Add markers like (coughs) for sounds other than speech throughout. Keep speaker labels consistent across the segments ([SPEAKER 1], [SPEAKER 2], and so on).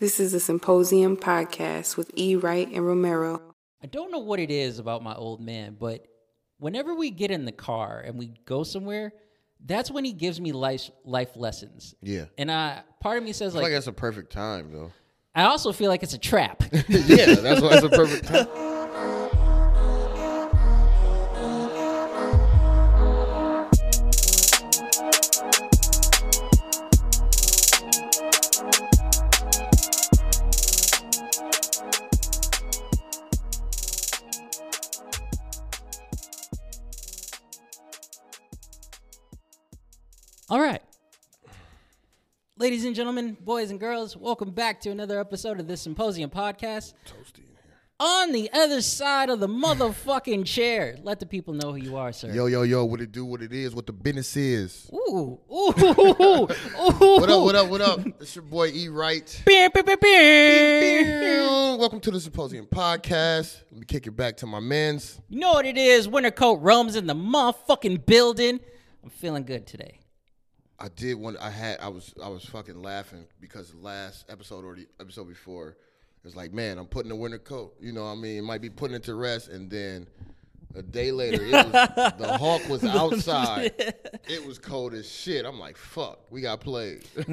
[SPEAKER 1] This is a Symposium podcast with E. Wright and Romero.
[SPEAKER 2] I don't know what it is about my old man, but whenever we get in the car and we go somewhere, that's when he gives me life life lessons.
[SPEAKER 3] Yeah.
[SPEAKER 2] And I part of me says
[SPEAKER 3] I feel like
[SPEAKER 2] like
[SPEAKER 3] that's a perfect time, though.
[SPEAKER 2] I also feel like it's a trap. (laughs)
[SPEAKER 3] yeah, that's why it's a perfect time. (laughs)
[SPEAKER 2] All right. Ladies and gentlemen, boys and girls, welcome back to another episode of this Symposium podcast.
[SPEAKER 3] Toasty in here.
[SPEAKER 2] On the other side of the motherfucking chair. Let the people know who you are, sir.
[SPEAKER 3] Yo, yo, yo, what it do, what it is, what the business is.
[SPEAKER 2] Ooh, ooh, ooh, (laughs) ooh.
[SPEAKER 3] What up, what up, what up? It's your boy E. Wright. (laughs) Welcome to the Symposium Podcast. Let me kick it back to my men's.
[SPEAKER 2] You know what it is? Winter coat roams in the motherfucking building. I'm feeling good today.
[SPEAKER 3] I did one. I had. I was. I was fucking laughing because the last episode or the episode before, it's like, man, I'm putting a winter coat. You know, what I mean, it might be putting it to rest, and then a day later, it was, (laughs) the Hawk was (laughs) outside. It was cold as shit. I'm like, fuck, we got played. (laughs)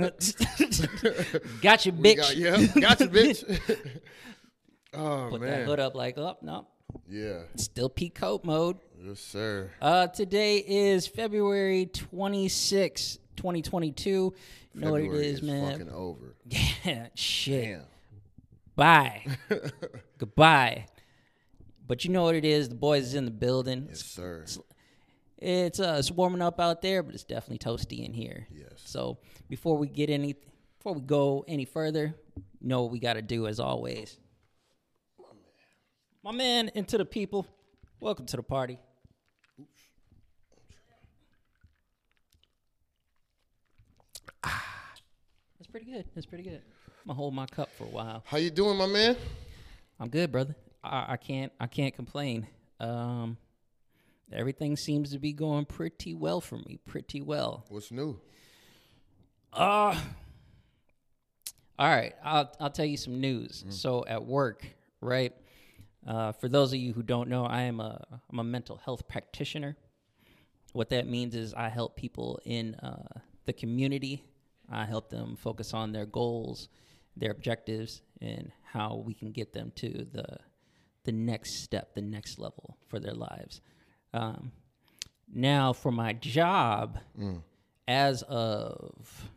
[SPEAKER 2] got you,
[SPEAKER 3] We
[SPEAKER 2] bitch.
[SPEAKER 3] got, yeah, got you, bitch. oh
[SPEAKER 2] Put that hood up like, oh, no.
[SPEAKER 3] yeah,
[SPEAKER 2] Still peak coat mode.
[SPEAKER 3] yes, sir.
[SPEAKER 2] Uh, today is February 26, 2022. You know what it
[SPEAKER 3] February
[SPEAKER 2] is, man.
[SPEAKER 3] Fucking over. (laughs)
[SPEAKER 2] Yeah, shit.
[SPEAKER 3] Damn.
[SPEAKER 2] Bye. (laughs) Goodbye. But you know what it is. The boys is in the building.
[SPEAKER 3] Yes, sir.
[SPEAKER 2] It's uh, it's warming up out there, but it's definitely toasty in here.
[SPEAKER 3] Yes.
[SPEAKER 2] So before we get any, before we go any further, you know what we got to do as always. My man, my man, into the people. Welcome to the party. Ah, pretty good. That's pretty good. I'm gonna hold my cup for a while.
[SPEAKER 3] How you doing, my man?
[SPEAKER 2] I'm good, brother. I, I can't I can't complain. Um, everything seems to be going pretty well for me. Pretty well.
[SPEAKER 3] What's new?
[SPEAKER 2] Uh all right. I'll I'll tell you some news. So at work, right? Uh, for those of you who don't know, I am a I'm a mental health practitioner. What that means is I help people in uh, the community. I help them focus on their goals, their objectives, and how we can get them to the the next step, the next level for their lives. Um, now, for my job, as of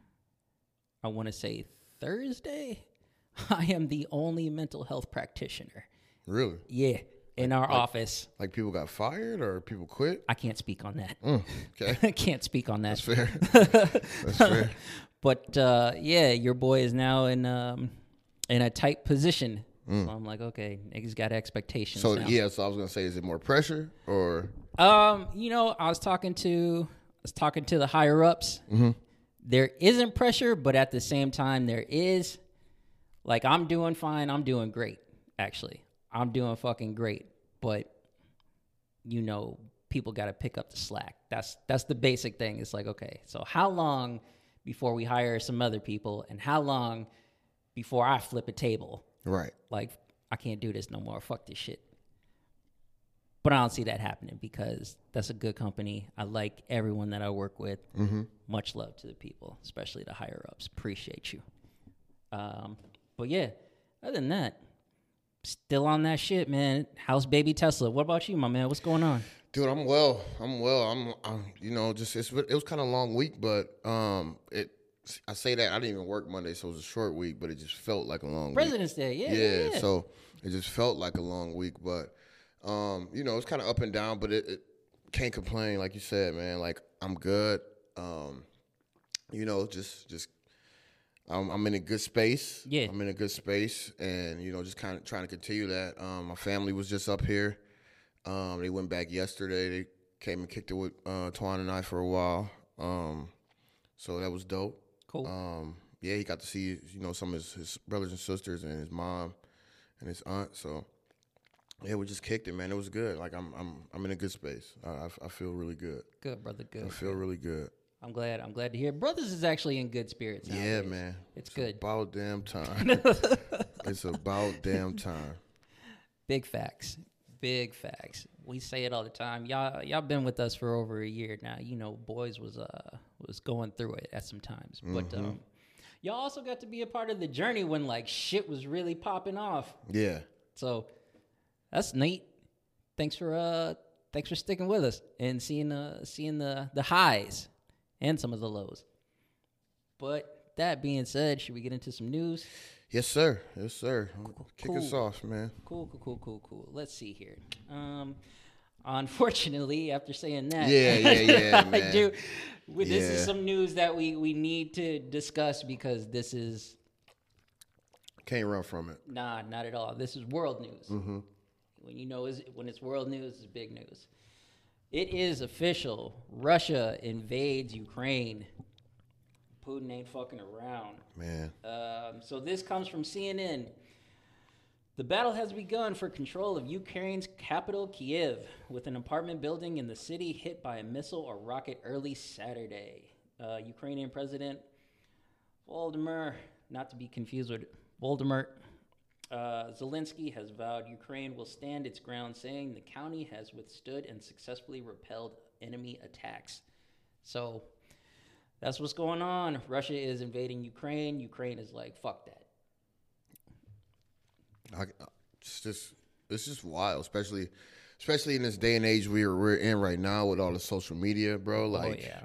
[SPEAKER 2] I want to say Thursday, (laughs) I am the only mental health practitioner.
[SPEAKER 3] Really?
[SPEAKER 2] Yeah, in our office.
[SPEAKER 3] Like people got fired or people quit?
[SPEAKER 2] I can't speak on that. (laughs)
[SPEAKER 3] Okay,
[SPEAKER 2] I can't speak on that.
[SPEAKER 3] that's fair. (laughs) that's fair.
[SPEAKER 2] But uh, yeah, your boy is now in um, in a tight position. So I'm like, okay, niggas got expectations.
[SPEAKER 3] So
[SPEAKER 2] now.
[SPEAKER 3] yeah, so I was gonna say, is it more pressure or?
[SPEAKER 2] Um, you know, I was talking to I was talking to the higher ups. There isn't pressure, but at the same time, there is. Like I'm doing fine. I'm doing great. Actually, I'm doing fucking great. But you know, people got to pick up the slack. That's that's the basic thing. It's like, okay, so how long before we hire some other people, and how long before I flip a table?
[SPEAKER 3] Right.
[SPEAKER 2] like I can't do this no more. Fuck this shit. But I don't see that happening because that's a good company. I like everyone that I work with. Much love to the people, especially the higher ups. Appreciate you. Um, but yeah, other than that, still on that shit, man. House baby Tesla. What about you, my man? What's going on?
[SPEAKER 3] Dude, I'm well. I'm well. I'm, I'm you know, just it's, it was kind of a long week, but um, it. I say that I didn't even work Monday, so it was a short week, but it just felt like a long week.
[SPEAKER 2] President's Day. Yeah.
[SPEAKER 3] yeah,
[SPEAKER 2] yeah.
[SPEAKER 3] so it just felt like a long week but um you know it's kind of up and down but it, it can't complain like you said man like i'm good um you know just just I'm, I'm in a good space
[SPEAKER 2] Yeah.
[SPEAKER 3] i'm in a good space and you know just kind of trying to continue that um my family was just up here um they went back yesterday they came and kicked it with uh Twan and i for a while um so that was dope
[SPEAKER 2] cool.
[SPEAKER 3] um, yeah, he got to see you know some of his, his brothers and sisters and his mom and his aunt. So yeah, we just kicked it, man. It was good. Like I'm I'm I'm in a good space. I, I, I feel really good.
[SPEAKER 2] good, brother. Good.
[SPEAKER 3] I feel really good.
[SPEAKER 2] I'm glad. I'm glad to hear. Brothers is actually in good spirits.
[SPEAKER 3] Yeah,
[SPEAKER 2] nowadays.
[SPEAKER 3] man.
[SPEAKER 2] It's good.
[SPEAKER 3] It's about damn time. (laughs) it's about damn time.
[SPEAKER 2] Big facts. Big facts. We say it all the time. Y'all y'all been with us for over a year now. You know, boys was uh was going through it at some times. But
[SPEAKER 3] Mm-hmm.
[SPEAKER 2] um y'all also got to be a part of the journey when like shit was really popping off.
[SPEAKER 3] Yeah.
[SPEAKER 2] So that's neat. Thanks for uh thanks for sticking with us and seeing uh seeing the the highs and some of the lows. But that being said, should we get into some news?
[SPEAKER 3] Yes, sir. Yes, sir. Kick us off, man.
[SPEAKER 2] Cool, cool, cool, cool, cool. Let's see here. Um, unfortunately, after saying that,
[SPEAKER 3] Yeah, yeah, (laughs) yeah,
[SPEAKER 2] I
[SPEAKER 3] man.
[SPEAKER 2] do. This is some news that we we need to discuss because this is
[SPEAKER 3] Can't run from it.
[SPEAKER 2] nah, not at all. This is world news.
[SPEAKER 3] Mm-hmm.
[SPEAKER 2] When you know is when it's world news, it's big news. It is official. Russia invades Ukraine. Putin ain't fucking around.
[SPEAKER 3] Man.
[SPEAKER 2] Um, so this comes from CNN. The battle has begun for control of Ukraine's capital, Kiev, with an apartment building in the city hit by a missile or rocket early Saturday. Uh, Ukrainian President Volodymyr, not to be confused with Voldemort, uh, Zelensky has vowed Ukraine will stand its ground, saying the county has withstood and successfully repelled enemy attacks. So that's what's going on. Russia is invading Ukraine. Ukraine is like, fuck that.
[SPEAKER 3] I, it's just it's just wild, especially especially in this day and age we're we're in right now with all the social media, bro. Like
[SPEAKER 2] oh yeah.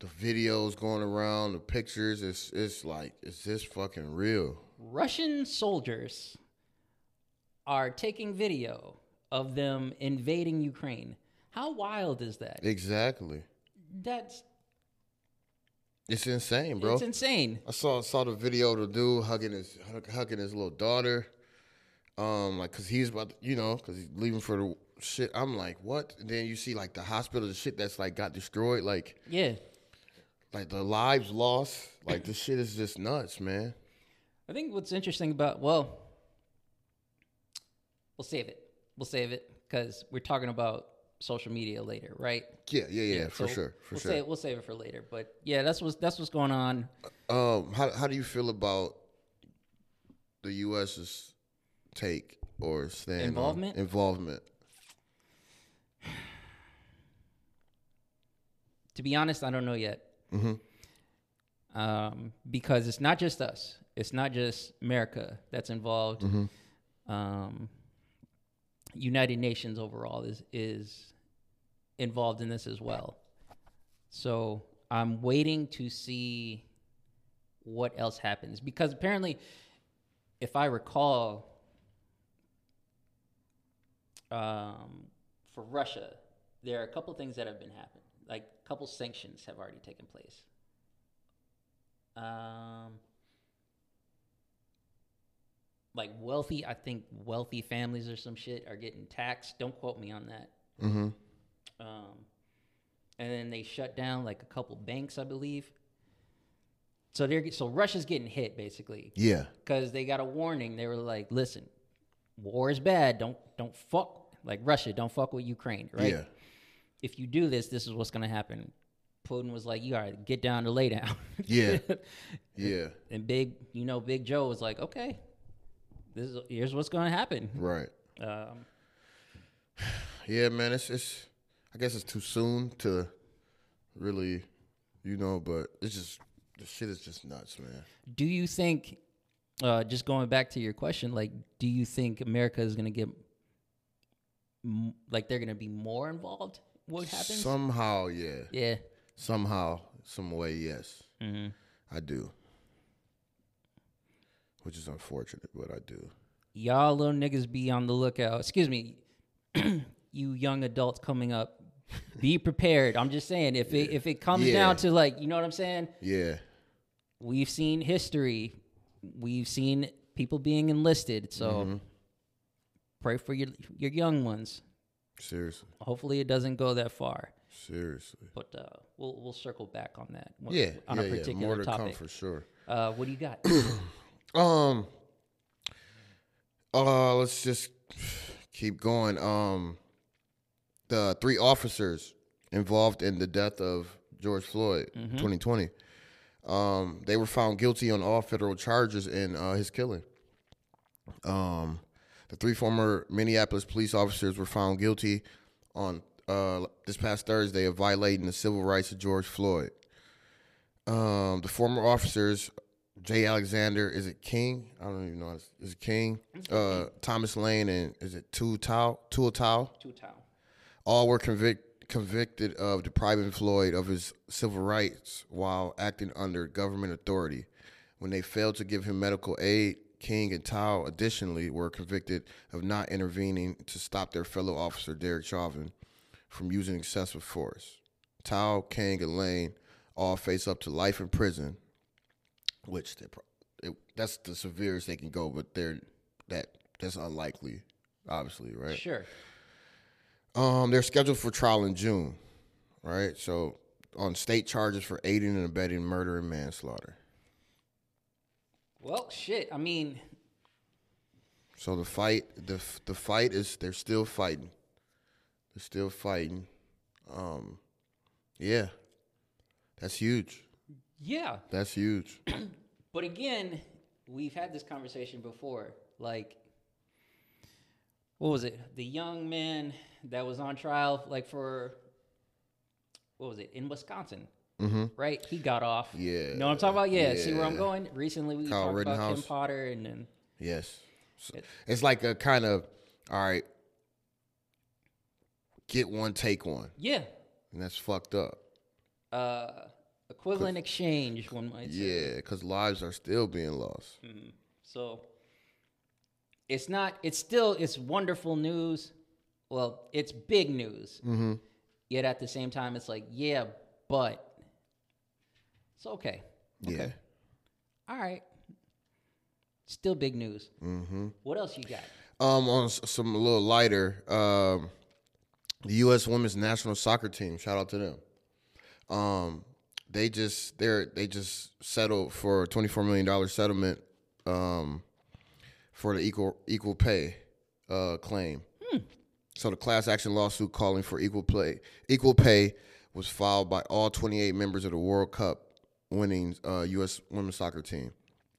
[SPEAKER 3] the videos going around, the pictures. It's it's like is this fucking real?
[SPEAKER 2] Russian soldiers are taking video of them invading Ukraine. How wild is that?
[SPEAKER 3] Exactly.
[SPEAKER 2] That's
[SPEAKER 3] It's insane, bro.
[SPEAKER 2] it's insane.
[SPEAKER 3] I saw saw the video of the dude hugging his hug, hugging his little daughter, um, like cause he's about to, you know cause he's leaving for the shit. I'm like, what? And then you see like the hospital, the shit that's like got destroyed, like
[SPEAKER 2] Yeah.
[SPEAKER 3] like the lives lost. Like this shit is just nuts, man.
[SPEAKER 2] I think what's interesting about well, we'll save it. We'll save it because we're talking about social media later, right?
[SPEAKER 3] Yeah, yeah, yeah, for
[SPEAKER 2] so
[SPEAKER 3] sure, for
[SPEAKER 2] we'll
[SPEAKER 3] sure.
[SPEAKER 2] Save, we'll save it for later. But yeah, that's what's that's what's going on.
[SPEAKER 3] Um, how how do you feel about the U.S.'s take or stand
[SPEAKER 2] Involvement?
[SPEAKER 3] involvement?
[SPEAKER 2] To be honest, I don't know yet.
[SPEAKER 3] Mm-hmm.
[SPEAKER 2] um, because it's not just us. It's not just America that's involved. Um, United Nations overall is is involved in this as well. So I'm waiting to see what else happens because apparently, if I recall, um, for Russia, there are a couple things that have been happening. Like a couple sanctions have already taken place. Um, like wealthy, I think wealthy families or some shit are getting taxed. Don't quote me on that.
[SPEAKER 3] Mm-hmm.
[SPEAKER 2] Um, and then they shut down like a couple banks, I believe. So they're so Russia's getting hit basically
[SPEAKER 3] Yeah,
[SPEAKER 2] because they got a warning. They were like, "Listen, war is bad. Don't don't fuck like Russia. Don't fuck with Ukraine, right?
[SPEAKER 3] yeah,
[SPEAKER 2] If you do this, this is what's gonna happen." Putin was like, "You gotta get down to lay down."
[SPEAKER 3] Yeah. (laughs) yeah.
[SPEAKER 2] and big, you know, Big Joe was like, "Okay, this is here's what's gonna happen."
[SPEAKER 3] Right.
[SPEAKER 2] Um,
[SPEAKER 3] Yeah, man. It's it's. I guess it's too soon to really, you know. But it's just the shit is just nuts, man.
[SPEAKER 2] do you think, uh, just going back to your question, like, do you think America is gonna get, m- like, they're gonna be more involved? What happens?
[SPEAKER 3] Somehow, yeah.
[SPEAKER 2] yeah.
[SPEAKER 3] Somehow, some way, yes.
[SPEAKER 2] hmm
[SPEAKER 3] I do. Which is unfortunate, but I do.
[SPEAKER 2] y'all little niggas be on the lookout. Excuse me, (clears throat) you young adults coming up, be (laughs) prepared. I'm just saying, if it if it comes
[SPEAKER 3] Yeah.
[SPEAKER 2] down to like, you know what I'm saying?
[SPEAKER 3] Yeah.
[SPEAKER 2] We've seen history, we've seen people being enlisted. So
[SPEAKER 3] Mm-hmm.
[SPEAKER 2] pray for your your young ones.
[SPEAKER 3] Seriously.
[SPEAKER 2] Hopefully, it doesn't go that far.
[SPEAKER 3] Seriously.
[SPEAKER 2] But uh, we'll we'll circle back on that. one-
[SPEAKER 3] Yeah.
[SPEAKER 2] on
[SPEAKER 3] yeah,
[SPEAKER 2] a
[SPEAKER 3] yeah.
[SPEAKER 2] particular
[SPEAKER 3] More to come
[SPEAKER 2] topic.
[SPEAKER 3] for sure.
[SPEAKER 2] Uh, what do you got? (clears throat)
[SPEAKER 3] Um. Uh, let's just keep going. Um, the three officers involved in the death of George Floyd, 2020. Um, they were found guilty on all federal charges in uh, his killing. Um, the three former Minneapolis police officers were found guilty on uh, this past Thursday of violating the civil rights of George Floyd. Um, the former officers, Jay Alexander, is it King? I don't even know. Is it King? Uh, Thomas Lane and is it Tou Thao? Tou Thao?
[SPEAKER 2] Two towel.
[SPEAKER 3] All were convict, convicted of depriving Floyd of his civil rights while acting under government authority. When they failed to give him medical aid, King and Thao additionally were convicted of not intervening to stop their fellow officer Derek Chauvin from using excessive force. Thao, King, and Lane all face up to life in prison, which it, that's the severest they can go, but they're that that's unlikely, obviously, right?
[SPEAKER 2] Sure.
[SPEAKER 3] Um, they're scheduled for trial in June, right? So on state charges for aiding and abetting murder and manslaughter.
[SPEAKER 2] Well, shit. I mean,
[SPEAKER 3] So the fight, the the fight is they're still fighting. They're still fighting. Um, yeah, that's huge.
[SPEAKER 2] Yeah.
[SPEAKER 3] That's huge. (clears throat)
[SPEAKER 2] But again, we've had this conversation before. Like, what was it? The young man that was on trial, like for what was it in Wisconsin? Mm-hmm. Right, he got off.
[SPEAKER 3] Yeah, You
[SPEAKER 2] know what I'm talking about? Yeah. See where I'm going? Recently, we
[SPEAKER 3] Kyle
[SPEAKER 2] talked about Kim Potter, and then
[SPEAKER 3] Yes, So it's like a kind of all right. Get one, take one,
[SPEAKER 2] yeah,
[SPEAKER 3] and that's fucked up.
[SPEAKER 2] uh, equivalent exchange. One might say.
[SPEAKER 3] Yeah, because lives are still being lost.
[SPEAKER 2] So it's not. It's still. It's wonderful news. Well, it's big news. Mm-hmm. Yet at the same time, it's like, yeah, but it's okay.
[SPEAKER 3] Yeah.
[SPEAKER 2] All right. Still big news. Mm-hmm. What else you got?
[SPEAKER 3] Um, on s- some a little lighter, um, the U.S. Women's National Soccer Team. Shout out to them. Um, they just they're they just settled for a twenty four million dollar settlement. Um, for the equal equal pay, uh, claim. So the class action lawsuit calling for equal play equal pay was filed by all twenty eight members of the World Cup winning uh, U.S. Women's Soccer Team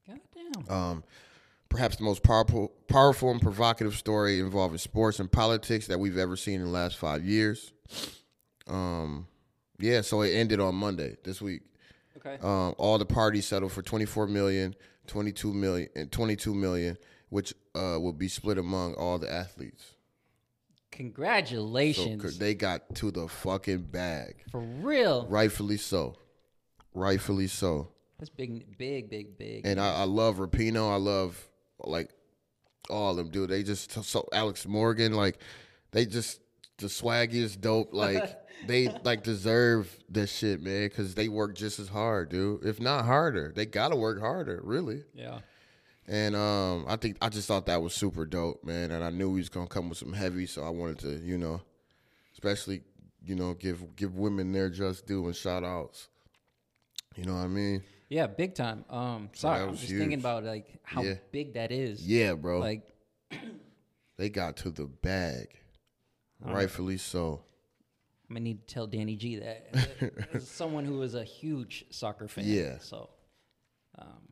[SPEAKER 2] Goddamn.
[SPEAKER 3] um, perhaps the most powerful, powerful and provocative story involving sports and politics that we've ever seen in the last five years. Um, yeah, so it ended on Monday this week.
[SPEAKER 2] okay.
[SPEAKER 3] Um, all the parties settled for 24 million, 22 million, and 22 million, which uh, will be split among all the athletes. So they got to the fucking bag,
[SPEAKER 2] For real.
[SPEAKER 3] rightfully so, rightfully so.
[SPEAKER 2] That's big, big, big, big.
[SPEAKER 3] And I, I love Rapinoe. I love like all of them, dude. They just so Alex Morgan, like they just the swaggiest dope. Like (laughs) they like deserve this shit, man, because they work just as hard, dude. If not harder, they gotta work harder, really.
[SPEAKER 2] yeah.
[SPEAKER 3] And um, I think I just thought that was super dope, man. And I knew he was gonna come with some heavy, so I wanted to, you know, especially you know give give women their just due and shout outs. You know what I mean?
[SPEAKER 2] Yeah, big time. Um, sorry, I'm
[SPEAKER 3] was
[SPEAKER 2] just thinking about like how
[SPEAKER 3] Yeah.
[SPEAKER 2] big that is.
[SPEAKER 3] Yeah, bro.
[SPEAKER 2] Like,
[SPEAKER 3] they got to the bag, rightfully so.
[SPEAKER 2] I'm gonna need to tell Danny G that (laughs) as someone who is a huge soccer fan.
[SPEAKER 3] Yeah.
[SPEAKER 2] So, um,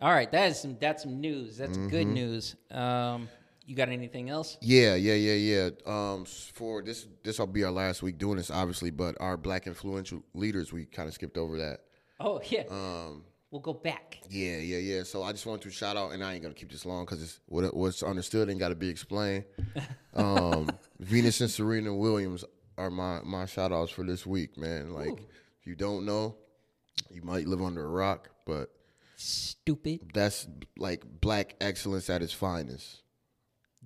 [SPEAKER 2] all right, that is some that's some news. That's good
[SPEAKER 3] Mm-hmm.
[SPEAKER 2] news. Um, you got anything else?
[SPEAKER 3] Yeah, yeah, yeah, yeah. Um, for this, this will be our last week doing this, obviously. But our black influential leaders, we kind of skipped over that.
[SPEAKER 2] Oh yeah,
[SPEAKER 3] Um,
[SPEAKER 2] we'll go back.
[SPEAKER 3] yeah, yeah, yeah. So I just want to shout out, and I ain't gonna keep this long because it's what what's understood ain't got to be explained. (laughs) Um, Venus and Serena Williams are my my shout outs for this week, man. Like, if you don't know, you might live under a rock, but
[SPEAKER 2] Stupid.
[SPEAKER 3] that's like black excellence at its finest.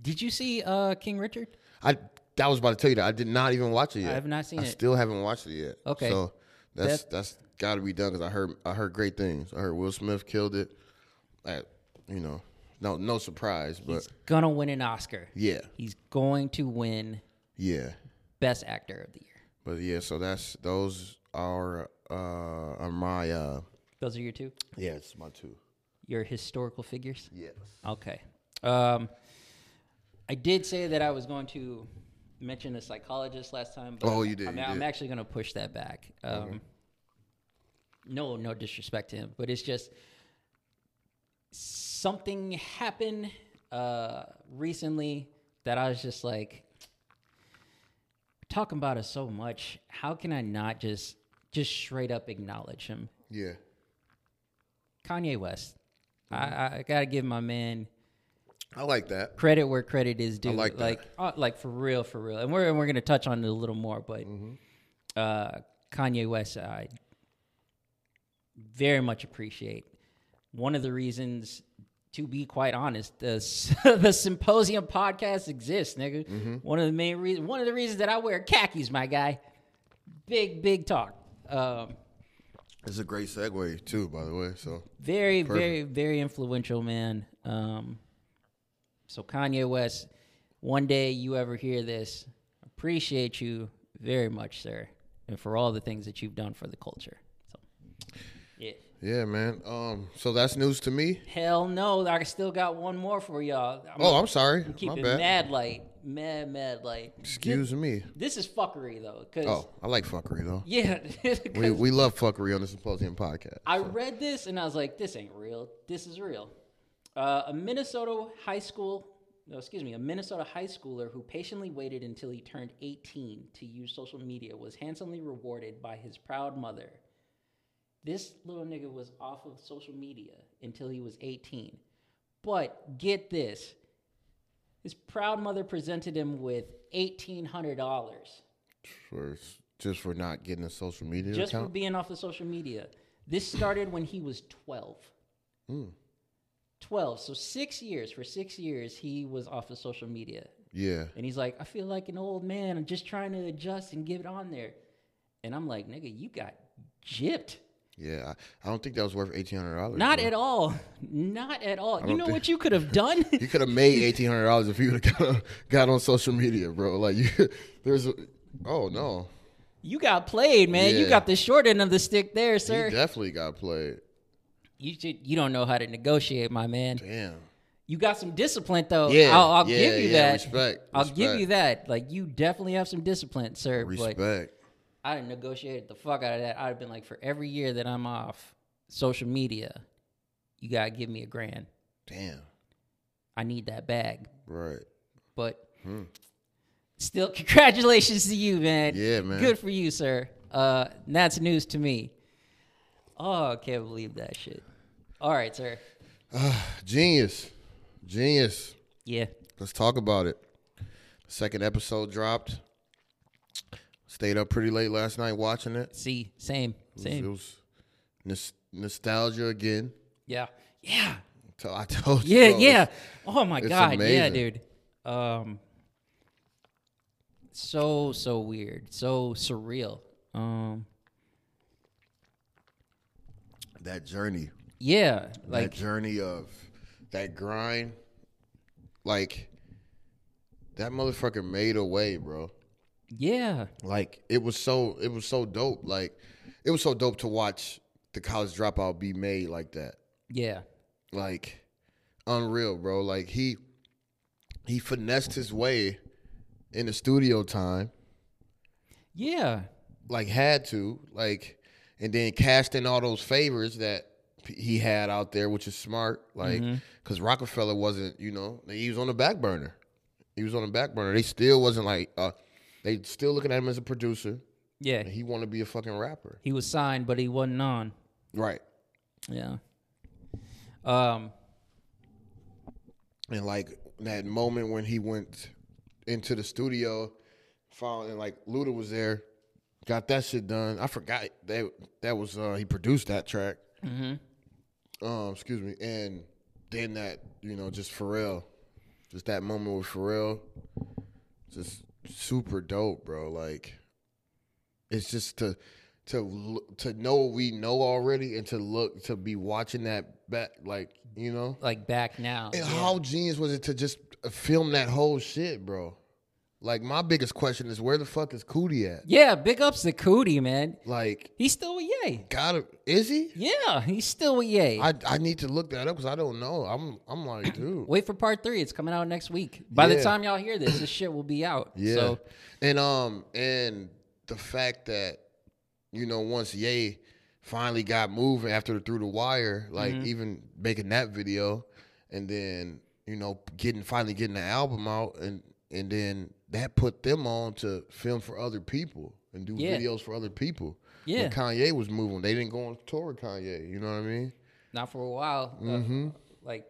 [SPEAKER 2] Did you see uh, King Richard?
[SPEAKER 3] I that was about to tell you that I did not even watch it yet.
[SPEAKER 2] I have not seen
[SPEAKER 3] I
[SPEAKER 2] it.
[SPEAKER 3] still haven't watched it yet.
[SPEAKER 2] Okay.
[SPEAKER 3] so that's
[SPEAKER 2] That-
[SPEAKER 3] that's got to be done because I heard I heard great things. I heard Will Smith killed it. At, you know, no no surprise, but
[SPEAKER 2] He's gonna win an Oscar.
[SPEAKER 3] yeah,
[SPEAKER 2] He's going to win
[SPEAKER 3] yeah,
[SPEAKER 2] Best Actor of the Year.
[SPEAKER 3] but yeah. So that's those are uh are my uh
[SPEAKER 2] Those are your two.
[SPEAKER 3] yeah it's my two
[SPEAKER 2] Your historical figures.
[SPEAKER 3] yes
[SPEAKER 2] Okay. Um, I did say that I was going to mention a psychologist last time. But
[SPEAKER 3] Oh, you did,
[SPEAKER 2] I'm,
[SPEAKER 3] you
[SPEAKER 2] I'm
[SPEAKER 3] did.
[SPEAKER 2] actually gonna push that back. Um, No, no disrespect to him, but it's just something happened uh, recently that I was just like talking about it so much. How can I not just just straight up acknowledge him?
[SPEAKER 3] Yeah.
[SPEAKER 2] Kanye West.
[SPEAKER 3] Mm-hmm.
[SPEAKER 2] I, I gotta give my man
[SPEAKER 3] I like that.
[SPEAKER 2] credit where credit is due.
[SPEAKER 3] like that.
[SPEAKER 2] like, uh, like for real, for real. And we're and we're gonna touch on it a little more, but
[SPEAKER 3] Mm-hmm.
[SPEAKER 2] uh, Kanye West, I very much appreciate. One of the reasons, to be quite honest, the (laughs) the Symposium podcast exists, nigga.
[SPEAKER 3] Mm-hmm.
[SPEAKER 2] One of the main reasons, one of the reasons that I wear khakis, my guy. Big, big talk. Um,
[SPEAKER 3] It's a great segue too, by the way. So
[SPEAKER 2] very, very, very influential man. Um, so Kanye West, one day you ever hear this, appreciate you very much, sir, and for all the things that you've done for the culture. So, yeah.
[SPEAKER 3] yeah, man. Um, so that's news to me.
[SPEAKER 2] Hell no, I still got one more for y'all. I'm
[SPEAKER 3] Oh, I'm sorry.
[SPEAKER 2] keep
[SPEAKER 3] My
[SPEAKER 2] it
[SPEAKER 3] bad.
[SPEAKER 2] mad light, mad, mad light.
[SPEAKER 3] Excuse me.
[SPEAKER 2] This is fuckery though, because
[SPEAKER 3] Oh, I like fuckery though. (laughs)
[SPEAKER 2] Yeah,
[SPEAKER 3] We we love fuckery on the Symposium podcast.
[SPEAKER 2] I read this and I was like, this ain't real. This is real. Uh, a Minnesota high school, no, excuse me, a Minnesota high schooler who patiently waited until he turned 18 to use social media was handsomely rewarded by his proud mother. This little nigga was off of social media until he was 18. But get this his proud mother presented him with $1,800
[SPEAKER 3] for just for not getting a social media
[SPEAKER 2] just for being off of social media. This started when he was 12.
[SPEAKER 3] Hmm.
[SPEAKER 2] 12. So six years. For six years, he was off of social media.
[SPEAKER 3] yeah,
[SPEAKER 2] And he's like, I feel like an old man. I'm just trying to adjust and get it on there. And I'm like, nigga, you got gypped.
[SPEAKER 3] Yeah. I, I don't think that was worth eighteen hundred dollars.
[SPEAKER 2] Not at all. Not at all. You know what you could have done? (laughs)
[SPEAKER 3] You could have made eighteen hundred dollars if you would have got on, got on social media, bro. Like you, (laughs) there's, a, oh no,
[SPEAKER 2] you got played, man. You got the short end of the stick there,
[SPEAKER 3] he
[SPEAKER 2] You
[SPEAKER 3] definitely got played.
[SPEAKER 2] You should, you don't know how to negotiate, my man.
[SPEAKER 3] Damn.
[SPEAKER 2] You got some discipline though.
[SPEAKER 3] Yeah,
[SPEAKER 2] I'll, I'll
[SPEAKER 3] yeah,
[SPEAKER 2] give you
[SPEAKER 3] yeah,
[SPEAKER 2] that.
[SPEAKER 3] respect,
[SPEAKER 2] I'll give you that. Like you definitely have some discipline, sir.
[SPEAKER 3] Respect.
[SPEAKER 2] I done negotiated the fuck out of that. I'd have been like, for every year that I'm off social media, you gotta give me a grand.
[SPEAKER 3] Damn.
[SPEAKER 2] I need that bag.
[SPEAKER 3] Right.
[SPEAKER 2] But still, (laughs) congratulations to you, man.
[SPEAKER 3] Yeah, man.
[SPEAKER 2] Good for you, sir. Uh, that's news to me. Oh, I can't believe that shit. All right, sir. (sighs)
[SPEAKER 3] jeen-yuhs. jeen-yuhs.
[SPEAKER 2] Yeah.
[SPEAKER 3] Let's talk about it. Second episode dropped. Stayed up pretty late last night watching it.
[SPEAKER 2] See, same,
[SPEAKER 3] It was,
[SPEAKER 2] same.
[SPEAKER 3] it was nos- nostalgia again.
[SPEAKER 2] Yeah. Yeah.
[SPEAKER 3] So I (laughs) told you.
[SPEAKER 2] Yeah,
[SPEAKER 3] bro,
[SPEAKER 2] yeah. Oh my god, yeah, dude. Um so so weird. So surreal. Um
[SPEAKER 3] That journey.
[SPEAKER 2] yeah,
[SPEAKER 3] that
[SPEAKER 2] like
[SPEAKER 3] journey of that grind. Like that motherfucker made a way, bro.
[SPEAKER 2] Yeah.
[SPEAKER 3] Like it was so it was so dope. Like it was so dope to watch the college dropout be made like that.
[SPEAKER 2] Yeah.
[SPEAKER 3] Like unreal, bro. Like he he finessed his way in the studio time.
[SPEAKER 2] Yeah.
[SPEAKER 3] Like had to. Like and then cashed in all those favors that he had out there, which is smart. Like because Roc-A-Fella wasn't, you know, he was on the back burner. He was on the back burner. They still wasn't like uh they still looking at him as a producer.
[SPEAKER 2] Yeah.
[SPEAKER 3] And he wanted to be a fucking rapper.
[SPEAKER 2] He was signed but he wasn't on.
[SPEAKER 3] Right.
[SPEAKER 2] Yeah. Um
[SPEAKER 3] And like that moment when he went into the studio, found and like Luda was there, got that shit done. I forgot that that was uh he produced that track. Mm-hmm. Um, excuse me. And then that, you know, just Pharrell. Just that moment with Pharrell. Just super dope, bro. Like it's just to to to know what we know already and to look to be watching that back like, you know?
[SPEAKER 2] like back now.
[SPEAKER 3] And
[SPEAKER 2] Yeah.
[SPEAKER 3] how genius was it to just film that whole shit, bro? Like my biggest question is where the fuck is Coodie at?
[SPEAKER 2] Yeah, big ups to Coodie, man.
[SPEAKER 3] Like,
[SPEAKER 2] He's still with Ye.
[SPEAKER 3] gotta is he?
[SPEAKER 2] Yeah, he's still with Ye.
[SPEAKER 3] I I need to look that up because I don't know. I'm I'm like, (clears throat) dude.
[SPEAKER 2] Wait for part three. It's coming out next week. By the time y'all hear this, this shit will be out.
[SPEAKER 3] Yeah.
[SPEAKER 2] So
[SPEAKER 3] and um and the fact that you know once Ye finally got moving after through the wire, like
[SPEAKER 2] Mm-hmm.
[SPEAKER 3] even making that video, and then you know getting finally getting the album out, and and then that put them on to film for other people and do
[SPEAKER 2] Yeah.
[SPEAKER 3] videos for other people.
[SPEAKER 2] Yeah.
[SPEAKER 3] When Kanye was moving, they didn't go on tour with Kanye. You know what I mean?
[SPEAKER 2] not for a while. Uh,
[SPEAKER 3] Mm-hmm.
[SPEAKER 2] like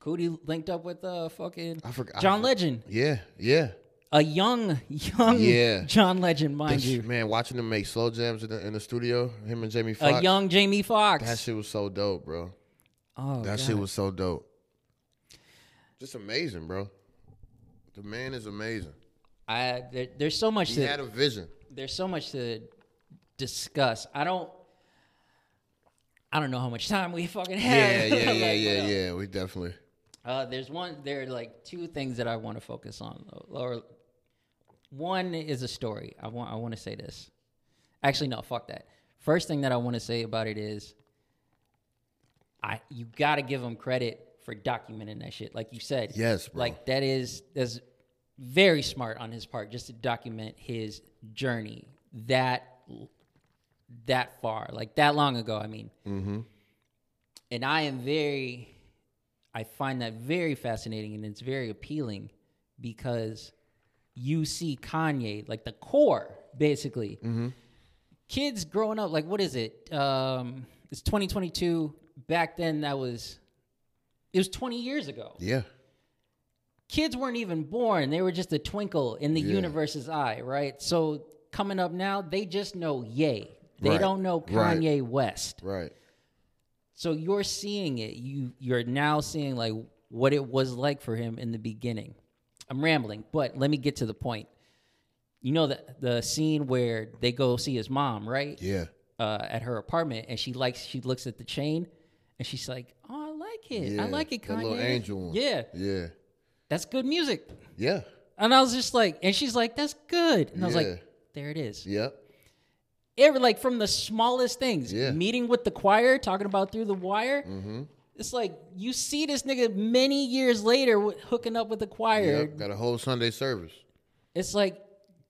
[SPEAKER 2] Coodie linked up with uh fucking
[SPEAKER 3] I forgot- I
[SPEAKER 2] John
[SPEAKER 3] for-
[SPEAKER 2] Legend.
[SPEAKER 3] Yeah, yeah.
[SPEAKER 2] A young, young
[SPEAKER 3] Yeah.
[SPEAKER 2] John Legend, mind
[SPEAKER 3] This-
[SPEAKER 2] you.
[SPEAKER 3] man, watching them make slow jams in the, in the studio, him and Jamie Foxx.
[SPEAKER 2] A young Jamie Foxx.
[SPEAKER 3] That shit was so dope, bro.
[SPEAKER 2] oh,
[SPEAKER 3] That
[SPEAKER 2] God.
[SPEAKER 3] shit was so dope. Just amazing, bro. The man is amazing.
[SPEAKER 2] I there, there's so much
[SPEAKER 3] He
[SPEAKER 2] to
[SPEAKER 3] had a vision.
[SPEAKER 2] there's so much to discuss. I don't I don't know how much time we fucking have.
[SPEAKER 3] Yeah, yeah, yeah, (laughs)
[SPEAKER 2] Like,
[SPEAKER 3] yeah, yeah. We definitely.
[SPEAKER 2] Uh, there's one. There are like two things that I want to focus on. Or one is a story. I want. I want to say this. Actually, no. Fuck that. First thing that I want to say about it is, I you got to give them credit for documenting that shit. Like you said.
[SPEAKER 3] Yes, bro.
[SPEAKER 2] Like that is that's very smart on his part just to document his journey that that far, like that long ago. I mean.
[SPEAKER 3] Mm-hmm.
[SPEAKER 2] And I am very, I find that very fascinating and it's very appealing because you see Kanye, like the core, basically. Kids growing up, like, what is it? Um, it's 2022. Back then, that was, it was 20 years ago.
[SPEAKER 3] Yeah.
[SPEAKER 2] Kids weren't even born. They were just a twinkle in the
[SPEAKER 3] Yeah.
[SPEAKER 2] universe's eye, right? So coming up now, they just know Ye. They
[SPEAKER 3] Right.
[SPEAKER 2] don't know
[SPEAKER 3] Right.
[SPEAKER 2] Kanye West.
[SPEAKER 3] Right.
[SPEAKER 2] So you're seeing it. You you're now seeing like what it was like for him in the beginning. I'm rambling, but let me get to the point. You know the the scene where they go see his mom, right?
[SPEAKER 3] Yeah.
[SPEAKER 2] Uh, at her apartment, and she likes she looks at the chain, and she's like, "Oh, I like it. I like it,
[SPEAKER 3] that
[SPEAKER 2] Kanye.
[SPEAKER 3] little angel one.
[SPEAKER 2] Yeah,
[SPEAKER 3] Yeah.
[SPEAKER 2] That's good music."
[SPEAKER 3] Yeah.
[SPEAKER 2] And I was just like, and she's like, "That's good," and I was
[SPEAKER 3] Yeah.
[SPEAKER 2] like, "There it is."
[SPEAKER 3] Yep.
[SPEAKER 2] Every like from the smallest things,
[SPEAKER 3] Yeah.
[SPEAKER 2] meeting with the choir, talking about through the wire.
[SPEAKER 3] Mm-hmm.
[SPEAKER 2] It's like you see this nigga many years later w- hooking up with the choir.
[SPEAKER 3] Yep. Got a whole Sunday service.
[SPEAKER 2] It's like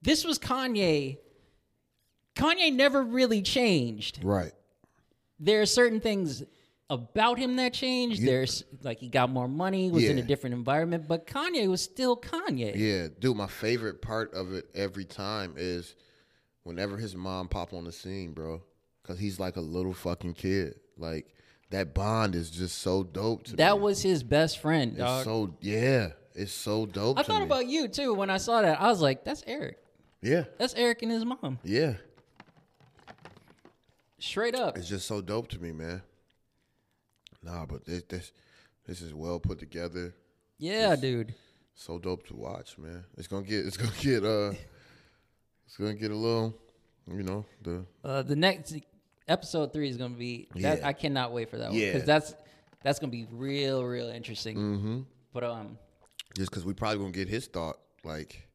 [SPEAKER 2] this was Kanye. Kanye never really changed.
[SPEAKER 3] Right.
[SPEAKER 2] There are certain things about him that changed. There's like he got more money, was in a different environment, but Kanye was still Kanye.
[SPEAKER 3] Yeah, dude. My favorite part of it every time is whenever his mom pop on the scene, bro. Cause he's like a little fucking kid. Like that bond is just so dope to
[SPEAKER 2] That
[SPEAKER 3] me.
[SPEAKER 2] was his best friend,
[SPEAKER 3] It's
[SPEAKER 2] dog.
[SPEAKER 3] so yeah. It's so dope.
[SPEAKER 2] I thought
[SPEAKER 3] me.
[SPEAKER 2] about you too when I saw that. I was like, that's Eric.
[SPEAKER 3] yeah,
[SPEAKER 2] That's Eric and his mom.
[SPEAKER 3] yeah.
[SPEAKER 2] Straight up.
[SPEAKER 3] It's just so dope to me, man. Nah, but this this this is well put together.
[SPEAKER 2] Yeah, dude.
[SPEAKER 3] So dope to watch, man. It's gonna get it's (laughs) gonna get uh it's gonna get a little, you know, the
[SPEAKER 2] Uh, the next episode three is gonna be that.
[SPEAKER 3] Yeah.
[SPEAKER 2] I cannot wait for that one
[SPEAKER 3] Yeah.
[SPEAKER 2] because that's that's gonna be real, real interesting.
[SPEAKER 3] mm-hmm.
[SPEAKER 2] But um,
[SPEAKER 3] just because we probably gonna get his thought, like,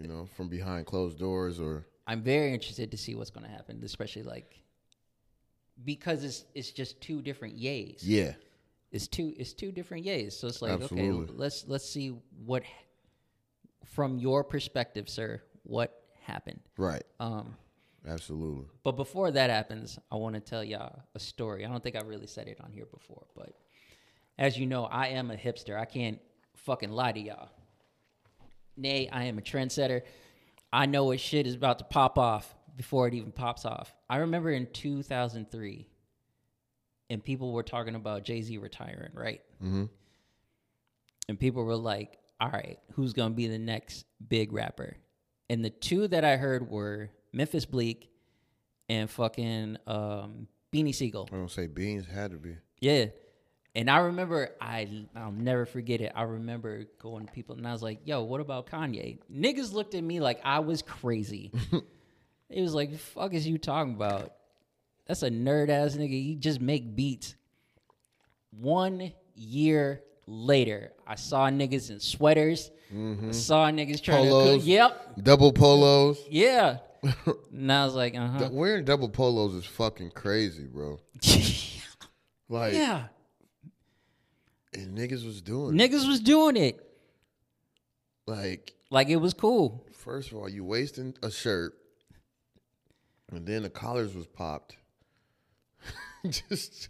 [SPEAKER 3] you know, from behind closed doors or
[SPEAKER 2] I'm very interested to see what's gonna happen, especially like because it's it's just two different yays.
[SPEAKER 3] yeah,
[SPEAKER 2] It's two it's two different yays. So it's like
[SPEAKER 3] Absolutely.
[SPEAKER 2] okay, let's let's see what from your perspective, sir, what happened.
[SPEAKER 3] right,
[SPEAKER 2] Um,
[SPEAKER 3] absolutely.
[SPEAKER 2] But before that happens, I want to tell y'all a story. I don't think I really said it on here before, but as you know, I am a hipster. I can't fucking lie to y'all. Nay, I am a trendsetter. I know what shit is about to pop off before it even pops off. I remember in 2003, and people were talking about Jay Z retiring, right?
[SPEAKER 3] Mm-hmm.
[SPEAKER 2] and people were like, "All right, who's gonna be the next big rapper?" And the two that I heard were Memphis Bleek and fucking um, Beanie Sigel.
[SPEAKER 3] I don't say beans had to be.
[SPEAKER 2] Yeah, and I remember I I'll never forget it. I remember going to people and I was like, "Yo, what about Kanye?" Niggas looked at me like I was crazy. (laughs) it was like, "Fuck is you talking about?" That's a nerd ass nigga. He just make beats. One year later. I saw niggas in sweaters. I saw niggas trying to
[SPEAKER 3] Polos.
[SPEAKER 2] cook. Yep.
[SPEAKER 3] Double polos.
[SPEAKER 2] Yeah. (laughs) and I was like, uh huh.
[SPEAKER 3] Wearing double polos is fucking crazy, bro. (laughs) Like,
[SPEAKER 2] yeah.
[SPEAKER 3] and niggas was doing it.
[SPEAKER 2] Niggas was doing it.
[SPEAKER 3] like.
[SPEAKER 2] Like it was cool.
[SPEAKER 3] First of all, you wasting a shirt, and then the collars was popped. (laughs) just,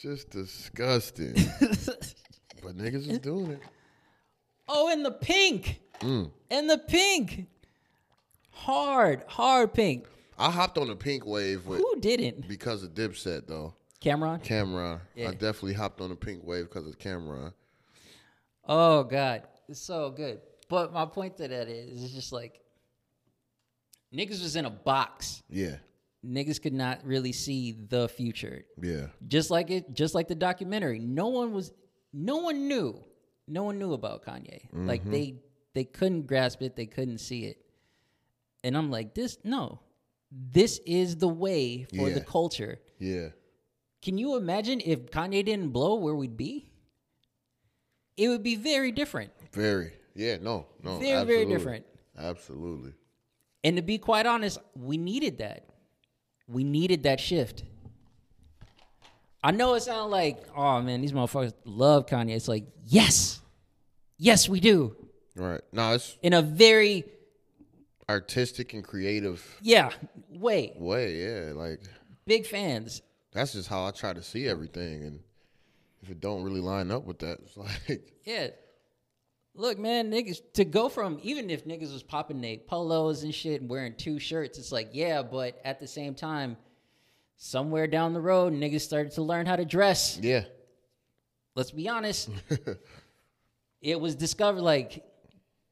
[SPEAKER 3] just disgusting. (laughs) but niggas was doing it.
[SPEAKER 2] Oh, and the pink.
[SPEAKER 3] Mm.
[SPEAKER 2] And the pink. Hard, hard pink.
[SPEAKER 3] I hopped on the pink wave with
[SPEAKER 2] Who didn't?
[SPEAKER 3] because of Dipset though.
[SPEAKER 2] Cam'ron?
[SPEAKER 3] Cam'ron.
[SPEAKER 2] Yeah.
[SPEAKER 3] I definitely hopped on the pink wave because of Cam'ron.
[SPEAKER 2] Oh God, it's so good. But my point to that is, it's just like niggas was in a box.
[SPEAKER 3] Yeah,
[SPEAKER 2] Niggas could not really see the future.
[SPEAKER 3] yeah,
[SPEAKER 2] Just like it, just like the documentary. No one was, no one knew, no one knew about Kanye. Like
[SPEAKER 3] Mm-hmm.
[SPEAKER 2] they, they couldn't grasp it. They couldn't see it. And I'm like, this, no, this is the way for the culture.
[SPEAKER 3] yeah.
[SPEAKER 2] Can you imagine if Kanye didn't blow where we'd be? It would be very different.
[SPEAKER 3] Very. Yeah. No. No.
[SPEAKER 2] Very, very different.
[SPEAKER 3] Absolutely.
[SPEAKER 2] And to be quite honest, we needed that. We needed that shift. I know it sounds like, oh man, these motherfuckers love Kanye. It's like, yes, yes, we do.
[SPEAKER 3] Right. No, it's
[SPEAKER 2] In a very,
[SPEAKER 3] artistic and creative
[SPEAKER 2] yeah, way.
[SPEAKER 3] way. Yeah. Like
[SPEAKER 2] Big fans.
[SPEAKER 3] that's just how I try to see everything, and if it don't really line up with that, it's like
[SPEAKER 2] Yeah. Look, man, niggas to go from even if niggas was popping they polos and shit and wearing two shirts, it's like, yeah, but at the same time, somewhere down the road, niggas started to learn how to dress.
[SPEAKER 3] yeah,
[SPEAKER 2] let's be honest. (laughs) it was discovered like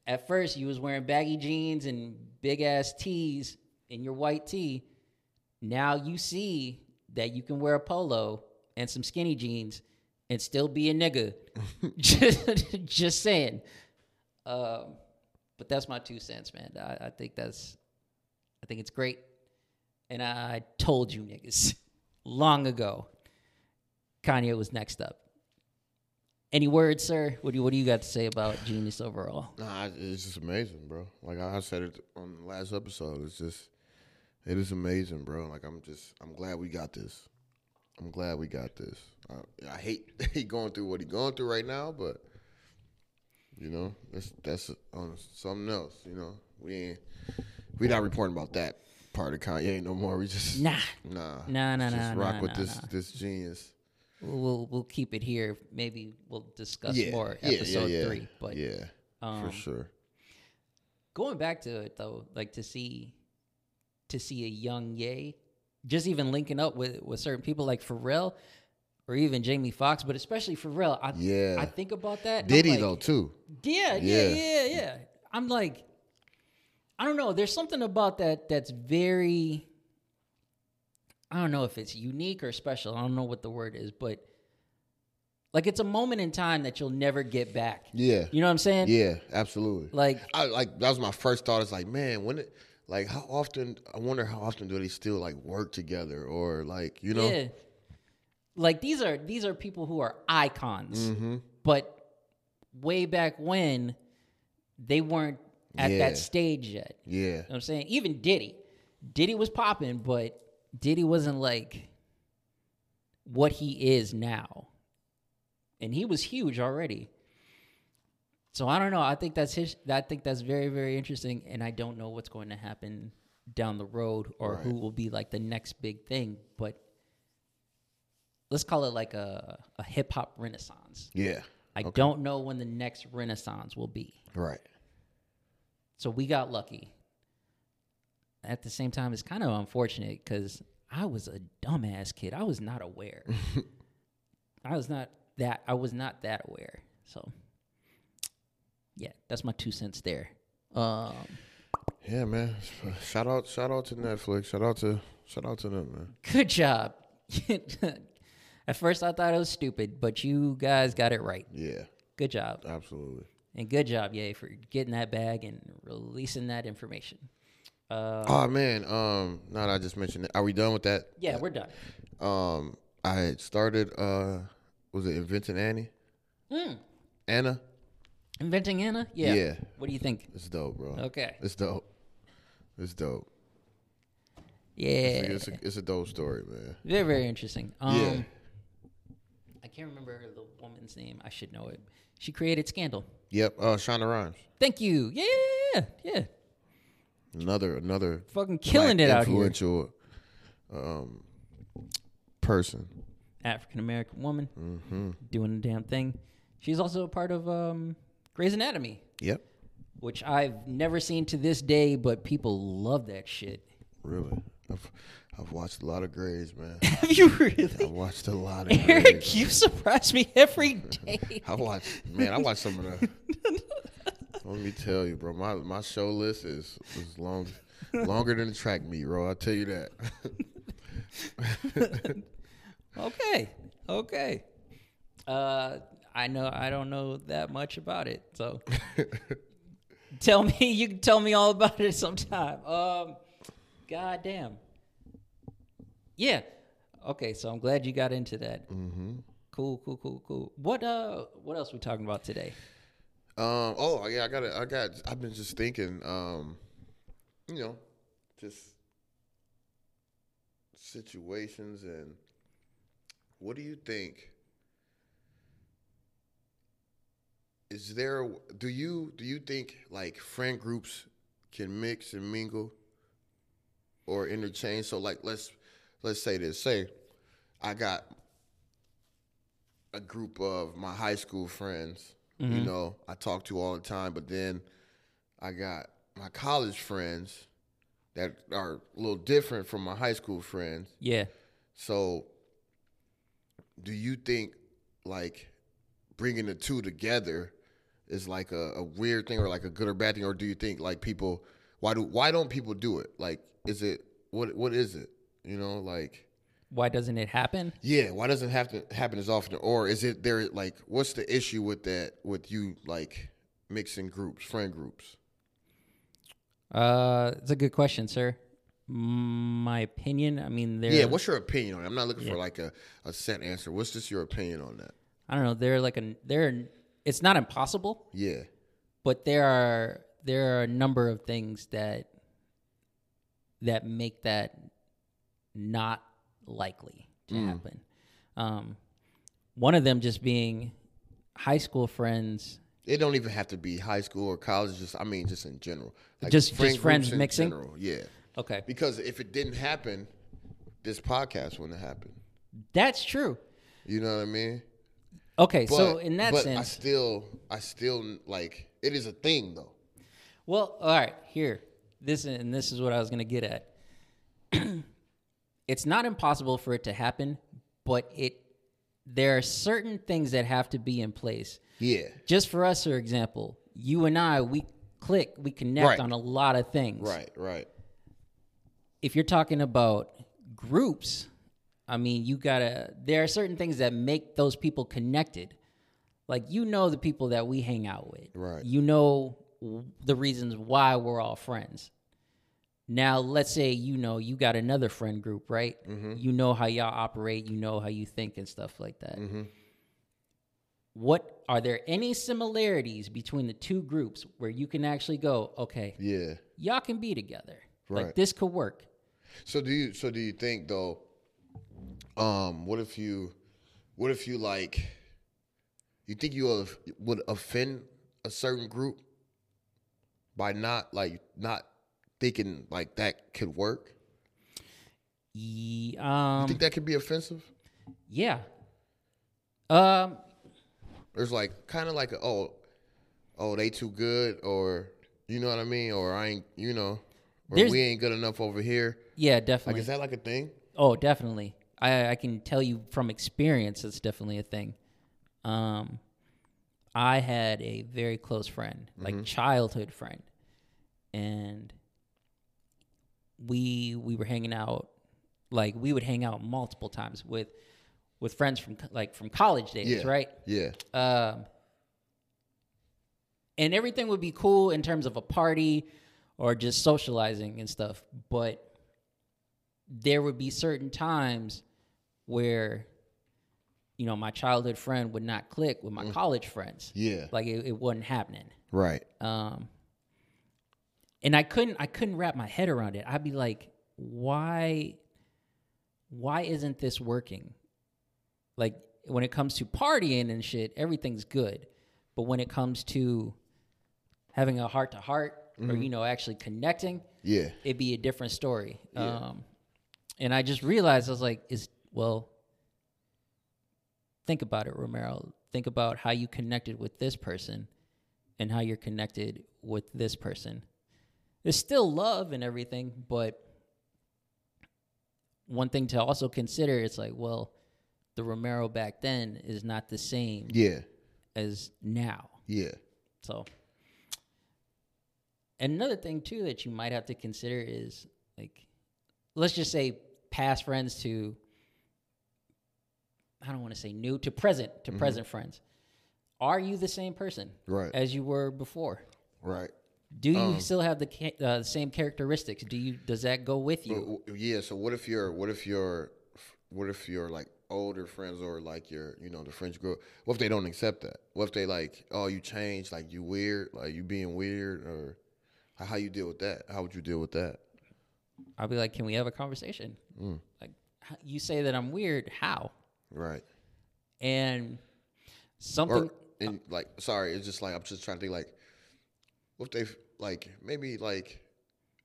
[SPEAKER 2] at first you was wearing baggy jeans and big ass tees in your white tee. Now you see that you can wear a polo and some skinny jeans and still be a nigga. just, (laughs) (laughs) just saying. Um, but that's my two cents, man. I, I think that's, I think it's great. And I told you niggas (laughs) long ago, Kanye was next up. Any words, sir? What do you, what do you got to say about jeen-yuhs overall?
[SPEAKER 3] nah, it's just amazing, bro. Like I said it on the last episode, it's just it is amazing, bro. Like I'm just I'm glad we got this. I'm glad we got this. I, I hate (laughs) he going through what he going through right now, but you know that's that's on something else. You know we ain't we not reporting about that part of Kanye no more. We just
[SPEAKER 2] Nah,
[SPEAKER 3] nah
[SPEAKER 2] Nah, nah,
[SPEAKER 3] just
[SPEAKER 2] nah, Just
[SPEAKER 3] rock
[SPEAKER 2] nah,
[SPEAKER 3] with
[SPEAKER 2] nah,
[SPEAKER 3] this
[SPEAKER 2] nah.
[SPEAKER 3] this jeen-yuhs.
[SPEAKER 2] we'll, we'll keep it here. Maybe we'll discuss
[SPEAKER 3] Yeah,
[SPEAKER 2] more
[SPEAKER 3] yeah, yeah,
[SPEAKER 2] episode
[SPEAKER 3] yeah,
[SPEAKER 2] three. But
[SPEAKER 3] yeah,
[SPEAKER 2] um,
[SPEAKER 3] for sure.
[SPEAKER 2] going back to it though, like to see to see a young Ye, just even linking up with with certain people like Pharrell or even Jamie Foxx, but especially Pharrell. I,
[SPEAKER 3] Yeah.
[SPEAKER 2] I think about that.
[SPEAKER 3] Diddy
[SPEAKER 2] like,
[SPEAKER 3] though too.
[SPEAKER 2] Yeah, yeah,
[SPEAKER 3] Yeah.
[SPEAKER 2] yeah, yeah. I'm like, I don't know. There's something about that that's very. I don't know if it's unique or special. I don't know what the word is, but like it's a moment in time that you'll never get back.
[SPEAKER 3] Yeah.
[SPEAKER 2] You know what I'm saying?
[SPEAKER 3] Yeah, absolutely.
[SPEAKER 2] Like,
[SPEAKER 3] I like that was my first thought. It's like, man, when it like how often I wonder how often do they still like work together or like you know
[SPEAKER 2] yeah. Like these are these are people who are icons,
[SPEAKER 3] Mm-hmm.
[SPEAKER 2] but way back when they weren't at
[SPEAKER 3] Yeah.
[SPEAKER 2] that stage yet.
[SPEAKER 3] yeah
[SPEAKER 2] You know what I'm saying? Even Diddy. Diddy was popping, but Diddy wasn't like what he is now. And he was huge already. So I don't know. I think that's his I think that's very, very interesting. And I don't know what's going to happen down the road or who will be like the next big thing. But let's call it like a, a hip hop renaissance.
[SPEAKER 3] yeah
[SPEAKER 2] I don't know when the next renaissance will be.
[SPEAKER 3] right
[SPEAKER 2] So we got lucky. At the same time, it's kind of unfortunate because I was a dumbass kid. I was not aware. (laughs) I was not that. I was not that aware. So, yeah, that's my two cents there. Um,
[SPEAKER 3] yeah man. Shout out shout out to Netflix. Shout out to shout out to them man.
[SPEAKER 2] good job. (laughs) At first, I thought it was stupid, but you guys got it right.
[SPEAKER 3] Yeah,
[SPEAKER 2] Good job,
[SPEAKER 3] absolutely.
[SPEAKER 2] and good job, Ye, for getting that bag and releasing that information. Uh,
[SPEAKER 3] oh man, um, now that I just mentioned it, are we done with that?
[SPEAKER 2] yeah, we're done.
[SPEAKER 3] Um, I had started. Uh, was it Inventing Annie? Anna,
[SPEAKER 2] Inventing Anna? Yeah.
[SPEAKER 3] Yeah.
[SPEAKER 2] What do you think?
[SPEAKER 3] it's dope, bro.
[SPEAKER 2] Okay.
[SPEAKER 3] It's dope. It's dope.
[SPEAKER 2] Yeah.
[SPEAKER 3] It's a, it's a dope story, man.
[SPEAKER 2] Very, very interesting. Um,
[SPEAKER 3] Yeah.
[SPEAKER 2] I can't remember the woman's name. I should know it. She created Scandal.
[SPEAKER 3] Yep. Uh, Shonda Rhimes,
[SPEAKER 2] Thank you. Yeah, yeah. Yeah.
[SPEAKER 3] another another
[SPEAKER 2] Fucking killing it out here.
[SPEAKER 3] influential um, person.
[SPEAKER 2] African American woman
[SPEAKER 3] Mm-hmm.
[SPEAKER 2] doing the damn thing. She's also a part of um, Grey's Anatomy,
[SPEAKER 3] Yep.
[SPEAKER 2] which I've never seen to this day, but people love that shit.
[SPEAKER 3] Really. I've I've watched a lot of Grey's, man. (laughs)
[SPEAKER 2] Have you really?
[SPEAKER 3] I watched a lot of
[SPEAKER 2] Eric,
[SPEAKER 3] Grey's.
[SPEAKER 2] you surprise me every day. (laughs)
[SPEAKER 3] I watched, man. I watched some of the. (laughs) Let me tell you, bro. My my show list is is long, longer than the track meet, bro. I'll tell you that.
[SPEAKER 2] Okay. Okay. Uh, I know I don't know that much about it, so (laughs) tell me. You can tell me all about it sometime. Um, God damn. Yeah. Okay, so I'm glad you got into that. Mm-hmm. Cool, cool, cool, cool. What uh, what else we talking about today?
[SPEAKER 3] Um. Oh yeah, I got it. I got. I've been just thinking. Um. You know, just situations and what do you think? Is there? Do you do you think like friend groups can mix and mingle or interchange? So like let's let's say this. Say I got a group of my high school friends, you mm-hmm. know, I talk to all the time, but then I got my college friends that are a little different from my high school friends.
[SPEAKER 2] Yeah.
[SPEAKER 3] So do you think like bringing the two together is like a, a weird thing or like a good or bad thing or do you think like people why do why don't people do it? Like is it what what is it? You know, like
[SPEAKER 2] Why doesn't it happen?
[SPEAKER 3] yeah, why doesn't it have to happen as often? Or is it there like what's the issue with that with you like mixing groups, friend groups?
[SPEAKER 2] Uh, it's a good question, sir. My opinion. I mean, there.
[SPEAKER 3] Yeah, what's your opinion on it? I'm not looking for like a, a set answer. What's just your opinion on that?
[SPEAKER 2] I don't know. They're like a. They're. It's not impossible.
[SPEAKER 3] Yeah.
[SPEAKER 2] but there are there are a number of things that that make that not likely to
[SPEAKER 3] Mm.
[SPEAKER 2] happen. Um, one of them just being high school friends.
[SPEAKER 3] It don't even have to be high school or college. Just I mean, just in general. Like
[SPEAKER 2] Just- just friends mixing?
[SPEAKER 3] general, Yeah.
[SPEAKER 2] Okay,
[SPEAKER 3] Because if it didn't happen, this podcast wouldn't happen.
[SPEAKER 2] that's true.
[SPEAKER 3] You know what I mean?
[SPEAKER 2] Okay,
[SPEAKER 3] But,
[SPEAKER 2] so in that
[SPEAKER 3] but I still, I still like it is a thing though.
[SPEAKER 2] Well, all right, here. This and this is what I was going to get at. (clears throat) it's not impossible for it to happen, but it there are certain things that have to be in place.
[SPEAKER 3] Yeah.
[SPEAKER 2] Just for us, for example, you and I, we click, we connect
[SPEAKER 3] Right.
[SPEAKER 2] on a lot of things.
[SPEAKER 3] Right. Right.
[SPEAKER 2] If you're talking about groups, I mean, you gotta. There are certain things that make those people connected. Like you know the people that we hang out with.
[SPEAKER 3] Right.
[SPEAKER 2] You know the reasons why we're all friends. Now, let's say you know you got another friend group, right? Mm-hmm. You know how y'all operate, you know how you think and stuff like that. Mm-hmm. What are there any similarities between the two groups where you can actually go, okay,
[SPEAKER 3] Yeah.
[SPEAKER 2] y'all can be together.
[SPEAKER 3] Right.
[SPEAKER 2] Like this could work.
[SPEAKER 3] So do you? So do you think though? Um, what if you? What if you like? You think you would offend a certain group by not like not thinking like that could work?
[SPEAKER 2] Ye-
[SPEAKER 3] You
[SPEAKER 2] um,
[SPEAKER 3] think that could be offensive?
[SPEAKER 2] yeah. Um,
[SPEAKER 3] There's like kind of like a, oh, oh they too good or you know what I mean or I ain't you know or we ain't good enough over here.
[SPEAKER 2] yeah,
[SPEAKER 3] Like
[SPEAKER 2] definitely.
[SPEAKER 3] is that like a thing?
[SPEAKER 2] Oh, definitely. I, I can tell you from experience, it's definitely a thing. Um, I had a very close friend, like childhood friend, and we we were hanging out, like we would hang out multiple times with with friends from like from college days,
[SPEAKER 3] Yeah.
[SPEAKER 2] right?
[SPEAKER 3] Yeah.
[SPEAKER 2] um, and everything would be cool in terms of a party or just socializing and stuff but there would be certain times where you know, my childhood friend would not click with my college friends.
[SPEAKER 3] Yeah.
[SPEAKER 2] Like it, it wasn't happening.
[SPEAKER 3] Right.
[SPEAKER 2] Um, and I couldn't I couldn't wrap my head around it. I'd be like, why why isn't this working? Like when it comes to partying and shit, everything's good. But when it comes to having a heart to heart or you know actually connecting,
[SPEAKER 3] Yeah.
[SPEAKER 2] it'd be a different story. Um, and I just realized I was like, is well, think about it, Romero. Think about how you connected with this person and how you're connected with this person. There's still love and everything, but one thing to also consider it's like, well, the Romero back then is not the same
[SPEAKER 3] Yeah.
[SPEAKER 2] as now.
[SPEAKER 3] Yeah.
[SPEAKER 2] So, and another thing too that you might have to consider is like, let's just say past friends to, I don't want to say new to present to mm-hmm. present friends. Are you the same person
[SPEAKER 3] Right.
[SPEAKER 2] as you were before?
[SPEAKER 3] Right.
[SPEAKER 2] Do you um, still have the uh, same characteristics? Do you does that go with you?
[SPEAKER 3] Yeah. So what if you're what if you're what if you're like older friends or like your you know the grew up? What if they don't accept that? What if they like oh you changed like you weird like you being weird or how, how you deal with that? How would you deal with that?
[SPEAKER 2] I'll be like, can we have a conversation? Mm. Like, you say that I'm weird. How?
[SPEAKER 3] Right.
[SPEAKER 2] And something.
[SPEAKER 3] Or and like sorry, it's just like I'm just trying to think like what they like maybe like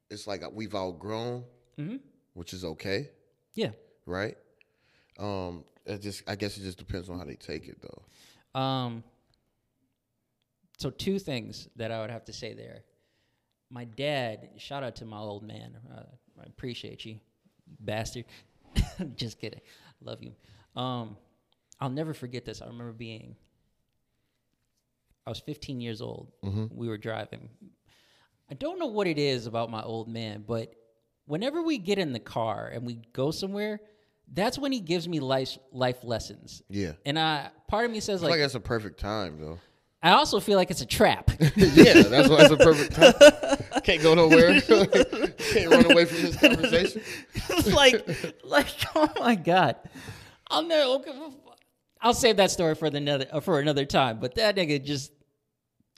[SPEAKER 3] it's like we've outgrown, which is okay,
[SPEAKER 2] yeah.
[SPEAKER 3] right? Um, it just I guess it just depends on how they take it though.
[SPEAKER 2] Um. So two things that I would have to say there. My dad, shout out to my old man. Uh, I appreciate you bastard. (laughs) Just kidding. Love you. Um, I'll never forget this. I remember being. I was 15 years old. We were driving. I don't know what it is about my old man, but whenever we get in the car and we go somewhere, that's when he gives me life life lessons.
[SPEAKER 3] Yeah.
[SPEAKER 2] And I part of me says
[SPEAKER 3] I feel like
[SPEAKER 2] like
[SPEAKER 3] that's a perfect time though.
[SPEAKER 2] I also feel like it's a trap. (laughs)
[SPEAKER 3] yeah, that's why it's a perfect time. (laughs) Can't go nowhere. (laughs) Can't run away from this conversation.
[SPEAKER 2] like, like, oh my god! I'll never. Okay, I'll save that story for the another uh, for another time. But that nigga just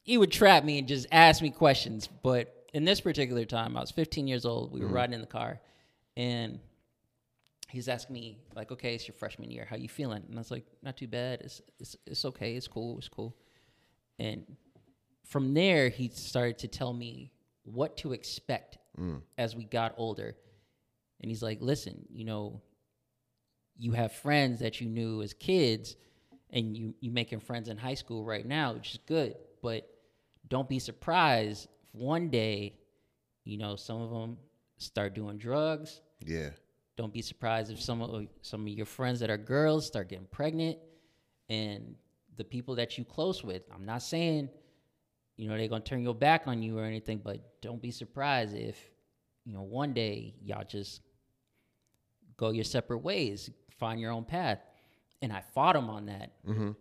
[SPEAKER 2] he would trap me and just ask me questions. But in this particular time, I was 15 years old. We were riding in the car, and he's asking me like, "Okay, it's your freshman year. How you feeling?" And I was like, "Not too bad. It's it's it's okay. It's cool. It's cool." And from there, he started to tell me what to expect as we got older. And he's like, listen, you know, you have friends that you knew as kids and you you making friends in high school right now, which is good. But don't be surprised if one day, you know, some of them start doing drugs.
[SPEAKER 3] Yeah.
[SPEAKER 2] Don't be surprised if some of uh, some of your friends that are girls start getting pregnant, and the people that you close with. I'm not saying, you know, they're gonna turn your back on you or anything, but don't be surprised if, you know, one day y'all just go your separate ways, find your own path. And I fought him on that.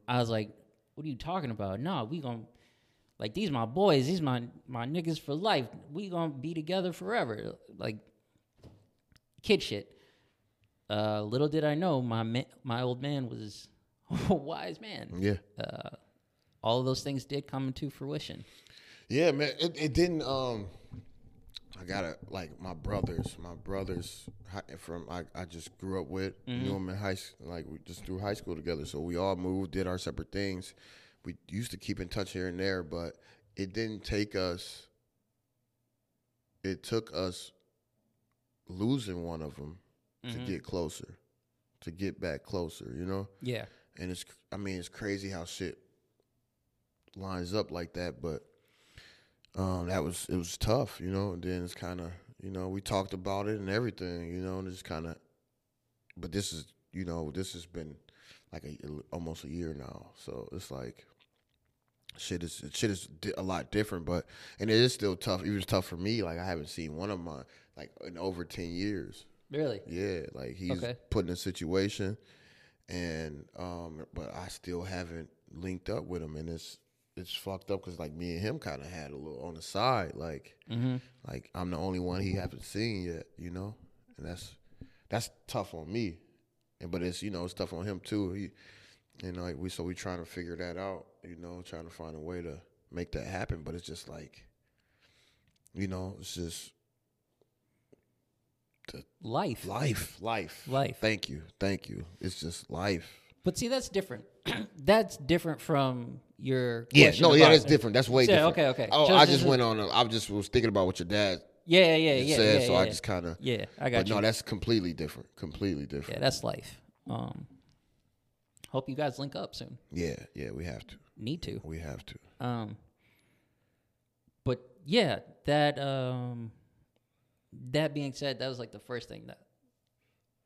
[SPEAKER 2] I was like, "What are you talking about? No, we gonna like these my boys, these my my niggas for life. We gonna be together forever." Like kid shit. Uh, little did I know, my ma- my old man was (laughs) a wise man.
[SPEAKER 3] Yeah.
[SPEAKER 2] All of those things did come into fruition.
[SPEAKER 3] Yeah, man. It, it didn't. Um, I gotta like my brothers. My brothers from I, I just grew up with. Knew mm-hmm. them in high school. Like we just through high school together. So we all moved, did our separate things. We used to keep in touch here and there, but it didn't take us. It took us losing one of them to mm-hmm. get closer, to get back closer. You know
[SPEAKER 2] Yeah.
[SPEAKER 3] and it's I mean it's crazy how shit lines up like that, but um, that was it was tough, you know. And then it's kind of you know we talked about it and everything, you know, and it's kind of, but this is you know this has been like a almost a year now, so it's like shit is shit is di- a lot different, but and it is still tough. Even tough for me. Like I haven't seen one of my like in over ten years.
[SPEAKER 2] Really?
[SPEAKER 3] Yeah, like he's
[SPEAKER 2] Okay.
[SPEAKER 3] put in a situation, and um, but I still haven't linked up with him, and it's it's fucked up because like me and him kind of had a little on the side, like mm-hmm. like I'm the only one he haven't seen yet, you know, and that's that's tough on me, and but it's you know it's tough on him too. He You know, like we so we trying to figure that out. You know, trying to find a way to make that happen. But it's just like, you know, it's just
[SPEAKER 2] Life.
[SPEAKER 3] life, life,
[SPEAKER 2] Life.
[SPEAKER 3] Thank you, thank you. It's just life.
[SPEAKER 2] But see, that's different. (clears throat) that's different from your.
[SPEAKER 3] Yeah, no, yeah, that's different. That's way
[SPEAKER 2] Yeah,
[SPEAKER 3] different.
[SPEAKER 2] okay, okay.
[SPEAKER 3] Oh, I just
[SPEAKER 2] just-
[SPEAKER 3] went on. A, I just was thinking about what your dad
[SPEAKER 2] Yeah, yeah, yeah,
[SPEAKER 3] said,
[SPEAKER 2] yeah.
[SPEAKER 3] so
[SPEAKER 2] yeah,
[SPEAKER 3] I just kind of.
[SPEAKER 2] yeah, I got
[SPEAKER 3] But
[SPEAKER 2] you.
[SPEAKER 3] no, that's completely different. Completely different.
[SPEAKER 2] yeah, that's life. Um, hope you guys link up soon.
[SPEAKER 3] Yeah, yeah, we have to.
[SPEAKER 2] Need to.
[SPEAKER 3] We have to.
[SPEAKER 2] Um, but yeah, that um, that being said, that was like the first thing that.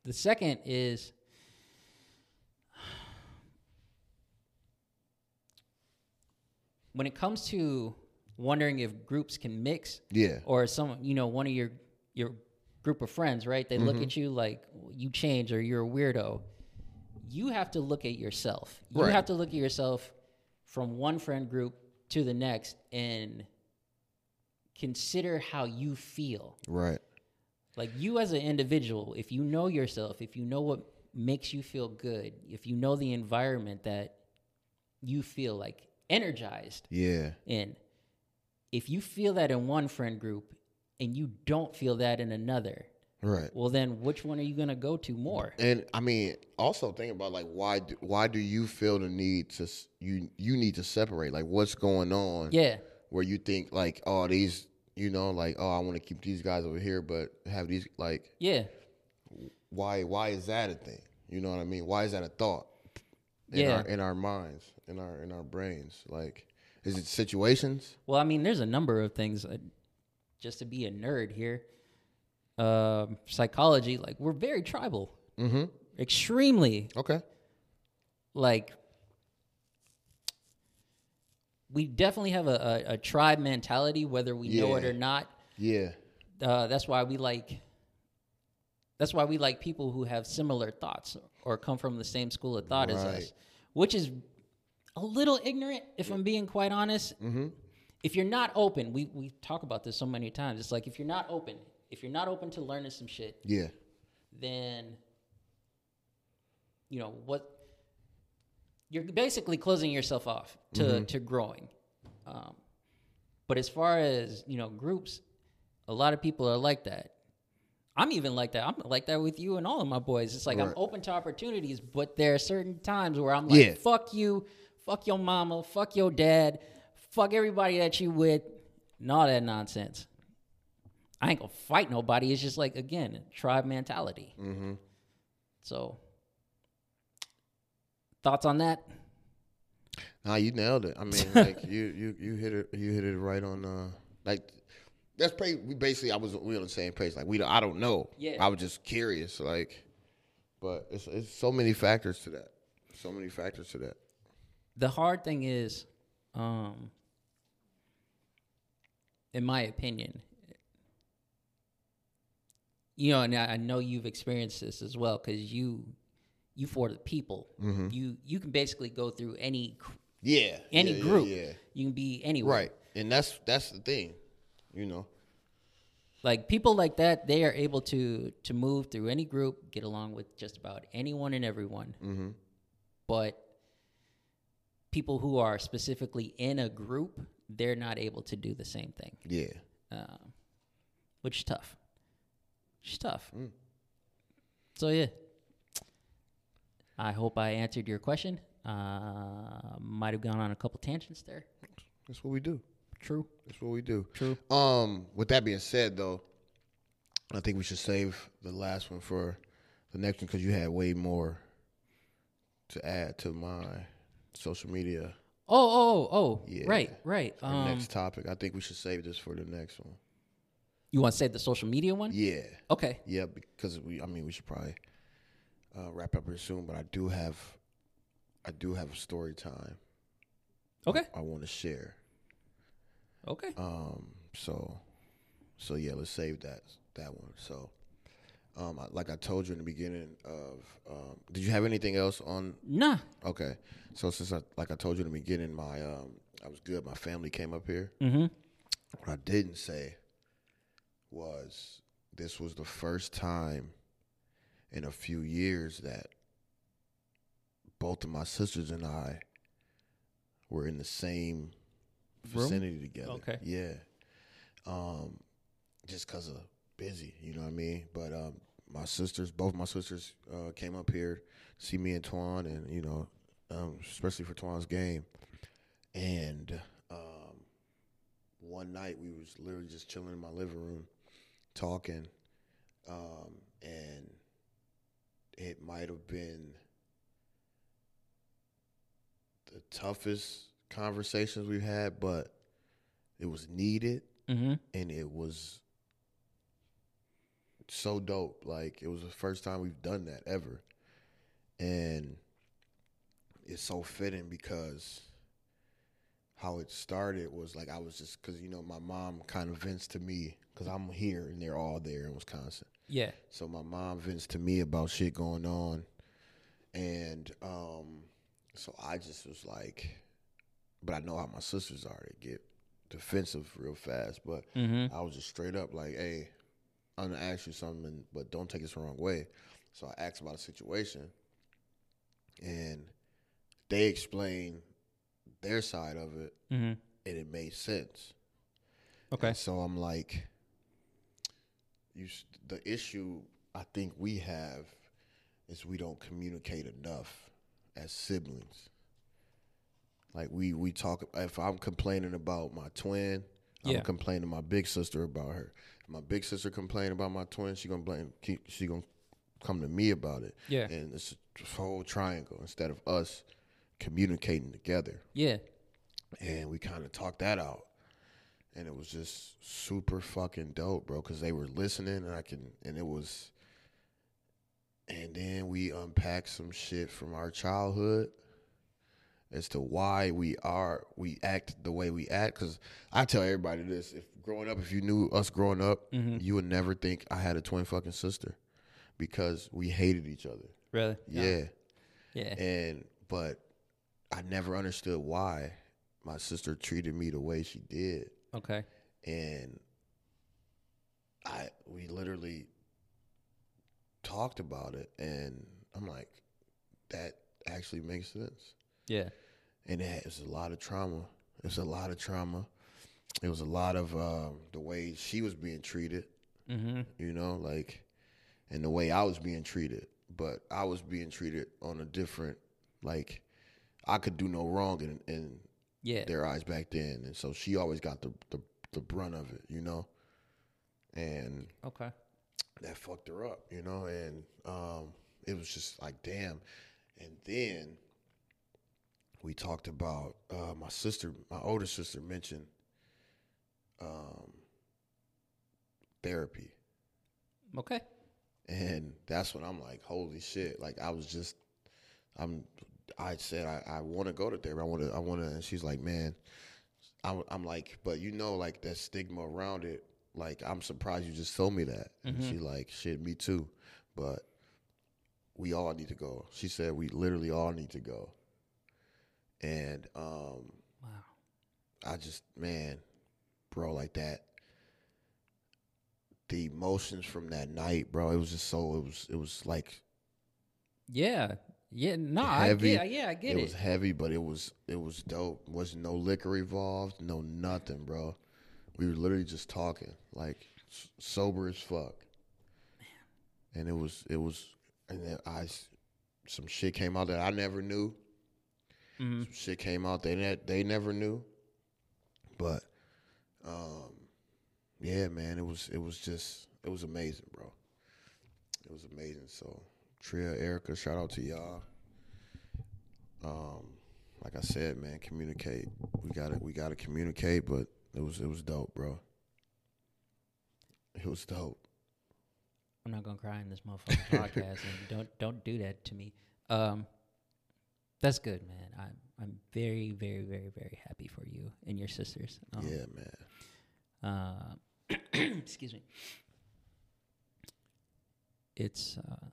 [SPEAKER 2] The second is. When it comes to wondering if groups can mix,
[SPEAKER 3] Yeah.
[SPEAKER 2] or some you know one of your your group of friends right they
[SPEAKER 3] Mm-hmm.
[SPEAKER 2] look at you like you change or you're a weirdo you have to look at yourself you
[SPEAKER 3] Right.
[SPEAKER 2] have to look at yourself from one friend group to the next and consider how you feel
[SPEAKER 3] Right.
[SPEAKER 2] like you as an individual if you know yourself if you know what makes you feel good if you know the environment that you feel like energized
[SPEAKER 3] Yeah.
[SPEAKER 2] in. If you feel that in one friend group and you don't feel that in another,
[SPEAKER 3] Right.
[SPEAKER 2] well, then which one are you going to go to more?
[SPEAKER 3] And I mean, also think about like why do, why do you feel the need to you you need to separate? Like what's going on?
[SPEAKER 2] Yeah.
[SPEAKER 3] Where you think like oh these you know like oh I want to keep these guys over here, but have these like
[SPEAKER 2] Yeah.
[SPEAKER 3] why why is that a thing? You know what I mean? Why is that a thought? In
[SPEAKER 2] Yeah.
[SPEAKER 3] Our, in our minds, in our in our brains, like is it situations?
[SPEAKER 2] Well, I mean, there's a number of things. Uh, just to be a nerd here, um, psychology, like we're very tribal,
[SPEAKER 3] Mm-hmm.
[SPEAKER 2] extremely
[SPEAKER 3] Okay.
[SPEAKER 2] like. We definitely have a, a, a tribe mentality, whether we know it or not.
[SPEAKER 3] Yeah.
[SPEAKER 2] uh, that's why we like that's why we like people who have similar thoughts or come from the same school of thought as us which is a little ignorant if i'm being quite honest.
[SPEAKER 3] Mm-hmm.
[SPEAKER 2] if you're not open we, we talk about this so many times. It's like if you're not open if you're not open to learning some shit
[SPEAKER 3] Yeah.
[SPEAKER 2] then you know what you're basically closing yourself off to to growing. Um, but as far as you know groups a lot of people are like that. I'm even like that. I'm like that with you and all of my boys. It's like i'm open to opportunities but there are certain times where i'm like
[SPEAKER 3] Yeah.
[SPEAKER 2] fuck you fuck your mama fuck your dad fuck everybody that you with and all that nonsense I ain't gonna fight nobody. It's just like again, tribe mentality.
[SPEAKER 3] Mm-hmm.
[SPEAKER 2] So, thoughts on that?
[SPEAKER 3] Nah, you nailed it. I mean, (laughs) like you you you hit it you hit it right on. Uh, like that's pretty. We basically I was we on the same page. Like we don't- I don't know.
[SPEAKER 2] Yeah.
[SPEAKER 3] I was just curious. Like, but it's it's so many factors to that. So many factors to that.
[SPEAKER 2] The hard thing is, um, in my opinion, you know, and I, I know you've experienced this as well because you, you for the people, you you can basically go through any
[SPEAKER 3] Yeah.
[SPEAKER 2] any
[SPEAKER 3] yeah, yeah,
[SPEAKER 2] group.
[SPEAKER 3] Yeah.
[SPEAKER 2] You can be anywhere.
[SPEAKER 3] Right. And that's that's the thing. You know.
[SPEAKER 2] like people like that they are able to to move through any group get along with just about anyone and everyone
[SPEAKER 3] Mm-hmm.
[SPEAKER 2] but people who are specifically in a group they're not able to do the same thing
[SPEAKER 3] Yeah.
[SPEAKER 2] um, which is tough is tough so yeah i hope i answered your question uh, might have gone on a couple tangents there
[SPEAKER 3] That's what we do.
[SPEAKER 2] true
[SPEAKER 3] That's what we do.
[SPEAKER 2] True.
[SPEAKER 3] Um, with that being said, though, I think we should save the last one for the next one because you had way more to add to my social media.
[SPEAKER 2] oh oh oh
[SPEAKER 3] Yeah.
[SPEAKER 2] right right um,
[SPEAKER 3] next topic. I think we should save this for the next one.
[SPEAKER 2] you want to save the social media one
[SPEAKER 3] Yeah,
[SPEAKER 2] okay
[SPEAKER 3] yeah, because we. I mean, we should probably uh, wrap up here soon. But I do have, I do have a story time.
[SPEAKER 2] okay
[SPEAKER 3] I want to share.
[SPEAKER 2] okay
[SPEAKER 3] Um, so, so yeah, let's save that that one. So, um, like I told you in the beginning of, um, did you have anything else on?
[SPEAKER 2] nah
[SPEAKER 3] Okay, so since I, like I told you in the beginning, my um, I was good. My family came up here.
[SPEAKER 2] mm-hmm
[SPEAKER 3] What I didn't say was this was the first time in a few years that both of my sisters and I were in the same
[SPEAKER 2] Room?
[SPEAKER 3] vicinity together.
[SPEAKER 2] Okay.
[SPEAKER 3] Yeah. Um, just cause of busy, you know what I mean. But um, my sisters, both my sisters, uh, came up here to see me and Twan, and you know, um, especially for Twan's game. And um, one night we was literally just chilling in my living room, talking, um, and it might have been the toughest conversations we've had, but it was needed
[SPEAKER 2] Mm-hmm.
[SPEAKER 3] and it was so dope. Like it was the first time we've done that ever, and it's so fitting because how it started was like I was just because you know my mom kind of vents to me because I'm here and they're all there in Wisconsin.
[SPEAKER 2] Yeah.
[SPEAKER 3] So my mom vents to me about shit going on, and um, so I just was like, but I know how my sisters are. They get defensive real fast, but
[SPEAKER 2] Mm-hmm.
[SPEAKER 3] I was just straight up like, hey, I'm gonna ask you something, but don't take this the wrong way. So I asked about a situation, and they explained their side of it,
[SPEAKER 2] Mm-hmm.
[SPEAKER 3] and it made sense.
[SPEAKER 2] Okay.
[SPEAKER 3] And so I'm like, you. The issue I think we have is we don't communicate enough as siblings. Like we we talk. If I'm complaining about my twin,
[SPEAKER 2] Yeah.
[SPEAKER 3] I'm complaining to my big sister about her. My big sister complain about my twin, she gonna blame. keep- She gonna come to me about it.
[SPEAKER 2] Yeah.
[SPEAKER 3] And it's a whole triangle instead of us communicating together
[SPEAKER 2] Yeah.
[SPEAKER 3] and we kind of talked that out and it was just super fucking dope bro because they were listening and i can and it was and then we unpacked some shit from our childhood as to why we are we act the way we act because i tell everybody this if growing up if you knew us growing up
[SPEAKER 2] Mhm.
[SPEAKER 3] you would never think i had a twin fucking sister because we hated each other
[SPEAKER 2] Really?
[SPEAKER 3] yeah.
[SPEAKER 2] Yeah.
[SPEAKER 3] And but I never understood why my sister treated me the way she did.
[SPEAKER 2] Okay.
[SPEAKER 3] And I we literally talked about it and I'm like, that actually makes sense.
[SPEAKER 2] Yeah.
[SPEAKER 3] And it was a lot of trauma. It was a lot of trauma. It was a lot of um, the way she was being treated,
[SPEAKER 2] Mm-hmm.
[SPEAKER 3] you know, like, and the way I was being treated. But I was being treated on a different, like, I could do no wrong in, in
[SPEAKER 2] Yeah.
[SPEAKER 3] their eyes back then, and so she always got the the, the brunt of it, you know. And
[SPEAKER 2] Okay.
[SPEAKER 3] that fucked her up, you know, and um, it was just like, damn. And then we talked about uh, my sister, my older sister mentioned um, therapy.
[SPEAKER 2] Okay.
[SPEAKER 3] And that's when I'm like, holy shit. Like I was just I'm I said I, I want to go to therapy. I want to I want to and she's like, "Man, I'm I'm like, but you know like that stigma around it. Like I'm surprised you just told me that." And she like, "Shit, me too." But we all need to go. She said we literally all need to go. And um
[SPEAKER 2] Wow.
[SPEAKER 3] I just man, bro, like that. The emotions from that night, bro, it was just so it was it was like
[SPEAKER 2] Yeah. Yeah. No, I
[SPEAKER 3] heavy.
[SPEAKER 2] get. Yeah, I get
[SPEAKER 3] it
[SPEAKER 2] it.
[SPEAKER 3] was heavy, but it was it was dope. Wasn't no liquor involved, no nothing, bro. We were literally just talking, like s- sober as fuck. And it was it was, and then I some shit came out that I never knew.
[SPEAKER 2] Mhm.
[SPEAKER 3] Some shit came out they ne- they never knew. But, um, yeah, man, it was it was just it was amazing, bro. It was amazing. So, Tria, Erica, shout out to y'all. Um, like I said, man, communicate. We got to we got to communicate, but it was it was dope, bro. It was dope.
[SPEAKER 2] I'm not gonna cry in this motherfucking (laughs) podcast, and don't don't do that to me. Um, that's good, man. I'm I'm very very very very happy for you and your sisters. Um,
[SPEAKER 3] yeah, man.
[SPEAKER 2] Uh, (clears throat) excuse me. It's uh,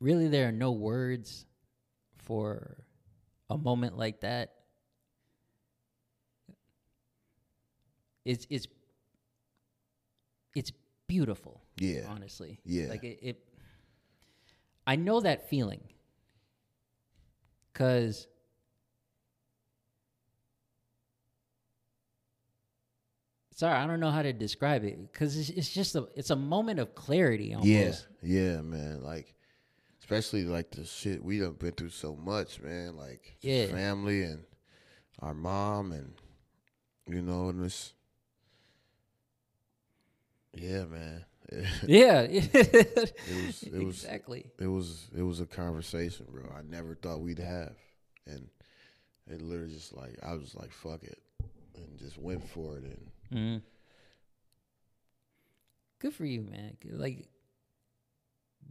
[SPEAKER 2] really there are no words for a moment like that. It's it's it's beautiful.
[SPEAKER 3] Yeah.
[SPEAKER 2] honestly.
[SPEAKER 3] Yeah.
[SPEAKER 2] like it. it I know that feeling. Cause sorry, I don't know how to describe it. Cause it's, it's just a it's a moment of clarity almost.
[SPEAKER 3] Yeah, yeah, man. Like, especially like the shit we done been through so much, man. Like,
[SPEAKER 2] Yeah.
[SPEAKER 3] family and our mom and you know, and this. Yeah, man.
[SPEAKER 2] Yeah. (laughs)
[SPEAKER 3] It was, it was,
[SPEAKER 2] exactly.
[SPEAKER 3] it was, it was a conversation, bro. I never thought we'd have, and it literally just like I was like, fuck it, and just went for it, and
[SPEAKER 2] Mhm. Good for you, man. Like,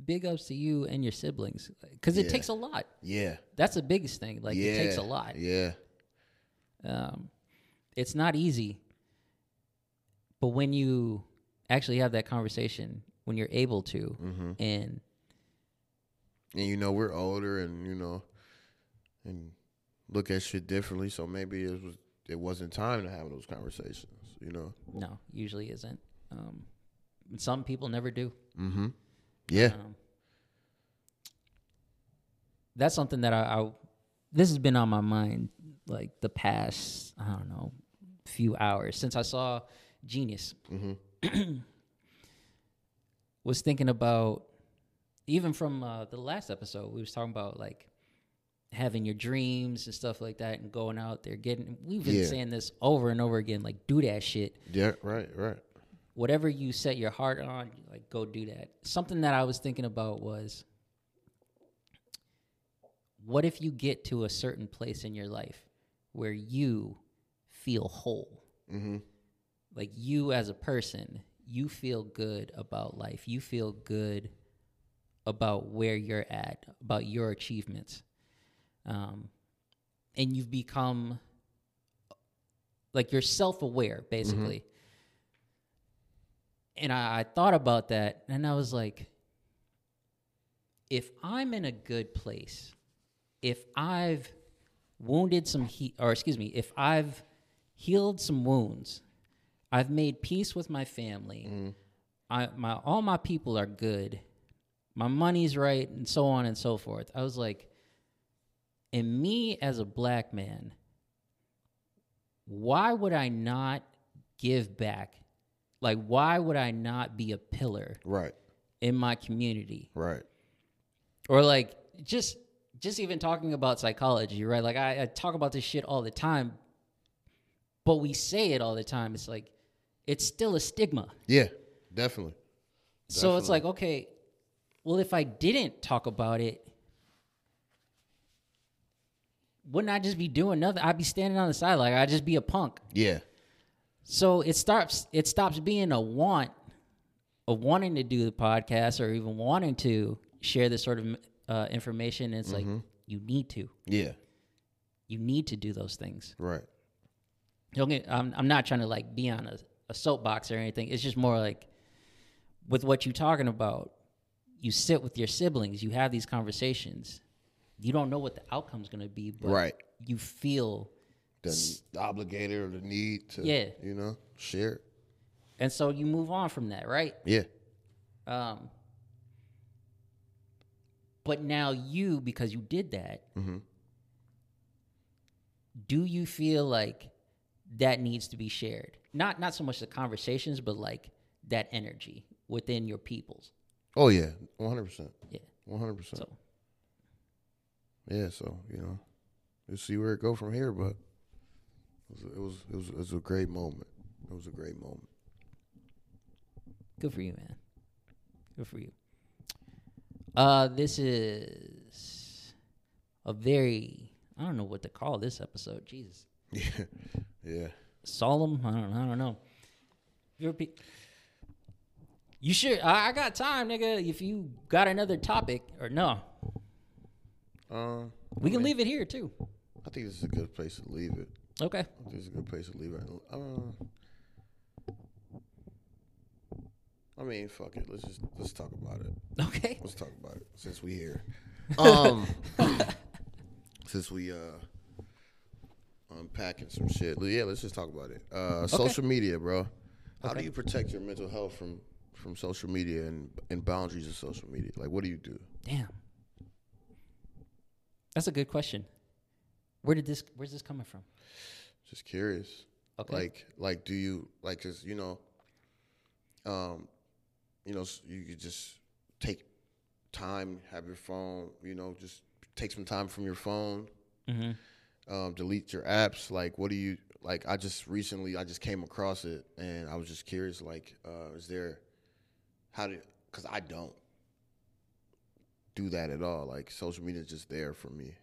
[SPEAKER 2] big ups to you and your siblings, because it
[SPEAKER 3] Yeah.
[SPEAKER 2] takes a lot.
[SPEAKER 3] yeah,
[SPEAKER 2] That's the biggest thing. Like,
[SPEAKER 3] yeah,
[SPEAKER 2] it takes a lot.
[SPEAKER 3] Yeah,
[SPEAKER 2] Um, it's not easy, but when you actually have that conversation, when you're able to,
[SPEAKER 3] hmm
[SPEAKER 2] and
[SPEAKER 3] and you know we're older and you know and look at shit differently so maybe it was it wasn't time to have those conversations you know
[SPEAKER 2] no, usually isn't. Um, some people never do.
[SPEAKER 3] mm-hmm yeah
[SPEAKER 2] Um, that's something that I, I this has been on my mind like the past I don't know few hours since I saw jeen-yuhs.
[SPEAKER 3] mm-hmm (clears throat)
[SPEAKER 2] Was thinking about even from uh, the last episode we was talking about like having your dreams and stuff like that and going out there getting we've been
[SPEAKER 3] Yeah.
[SPEAKER 2] saying this over and over again like do that shit
[SPEAKER 3] yeah right right
[SPEAKER 2] whatever you set your heart on, like go do that. Something that I was thinking about was what if you get to a certain place in your life where you feel whole?
[SPEAKER 3] mm-hmm
[SPEAKER 2] Like you as a person, you feel good about life. You feel good about where you're at, about your achievements. Um, and you've become like you're self aware, basically. And I, I thought about that and I was like, if I'm in a good place, if I've wounded some he or excuse me, if I've healed some wounds, I've made peace with my family. Mm-hmm. I my all my people are good. My money's right and so on and so forth. I was like and me as a black man, why would I not give back? Like why would I not be a pillar
[SPEAKER 3] right
[SPEAKER 2] in my community?
[SPEAKER 3] right
[SPEAKER 2] or like just just even talking about psychology right like I, I talk about this shit all the time but we say it all the time it's like it's still a stigma.
[SPEAKER 3] Yeah definitely.
[SPEAKER 2] So it's like okay well if i didn't talk about it wouldn't i just be doing nothing? I'd be standing on the side like i'd just be a punk.
[SPEAKER 3] Yeah.
[SPEAKER 2] So it stops it stops being a want of wanting to do the podcast or even wanting to share this sort of uh, information. It's like you need to.
[SPEAKER 3] yeah.
[SPEAKER 2] You need to do those things.
[SPEAKER 3] right.
[SPEAKER 2] Get, I'm I'm not trying to like be on a, a soapbox or anything. It's just more like with what you're talking about. You sit with your siblings. You have these conversations. You don't know what the outcome's going to be, but
[SPEAKER 3] Right.
[SPEAKER 2] you feel
[SPEAKER 3] the, the obligated or the need to
[SPEAKER 2] Yeah.
[SPEAKER 3] you know share
[SPEAKER 2] and so you move on from that, right?
[SPEAKER 3] yeah
[SPEAKER 2] Um, but now you, because you did that,
[SPEAKER 3] Mhm.
[SPEAKER 2] do you feel like that needs to be shared? Not not so much the conversations, but like that energy within your peoples.
[SPEAKER 3] oh yeah 100%
[SPEAKER 2] Yeah.
[SPEAKER 3] 100%
[SPEAKER 2] So
[SPEAKER 3] yeah so you know we'll see where it go from here but it was it was it was, it was a great moment it was a great moment
[SPEAKER 2] good for you, man. Good for you. Uh, this is a very I don't know what to call this episode. Jesus. (laughs)
[SPEAKER 3] yeah yeah
[SPEAKER 2] solemn. I don't. I don't know. You should. I, I got time, nigga. If you got another topic or no,
[SPEAKER 3] um
[SPEAKER 2] we can leave it here too.
[SPEAKER 3] I think this is a good place to leave it.
[SPEAKER 2] Okay.
[SPEAKER 3] I think this is a good place to leave it. Uh, I mean, fuck it. Let's just let's talk about it.
[SPEAKER 2] Okay.
[SPEAKER 3] Let's talk about it since we here. Um, (laughs) since we uh unpacking some shit. Yeah, let's just talk about it. Uh, social media, bro. How
[SPEAKER 2] Okay.
[SPEAKER 3] do you protect your mental health from from social media and and boundaries of social media? Like, what do you do?
[SPEAKER 2] Damn. That's a good question. Where did this? Where's this coming from?
[SPEAKER 3] Just curious.
[SPEAKER 2] Okay.
[SPEAKER 3] Like, like, do you like? Cause you know, um, you know, you could just take time, have your phone. You know, just take some time from your phone.
[SPEAKER 2] Mm-hmm.
[SPEAKER 3] Um, delete your apps. Like, what do you like? I just recently, I just came across it, and I was just curious. Like, uh, is there how did? Cause I don't do that at all. Like, social media is just there for me,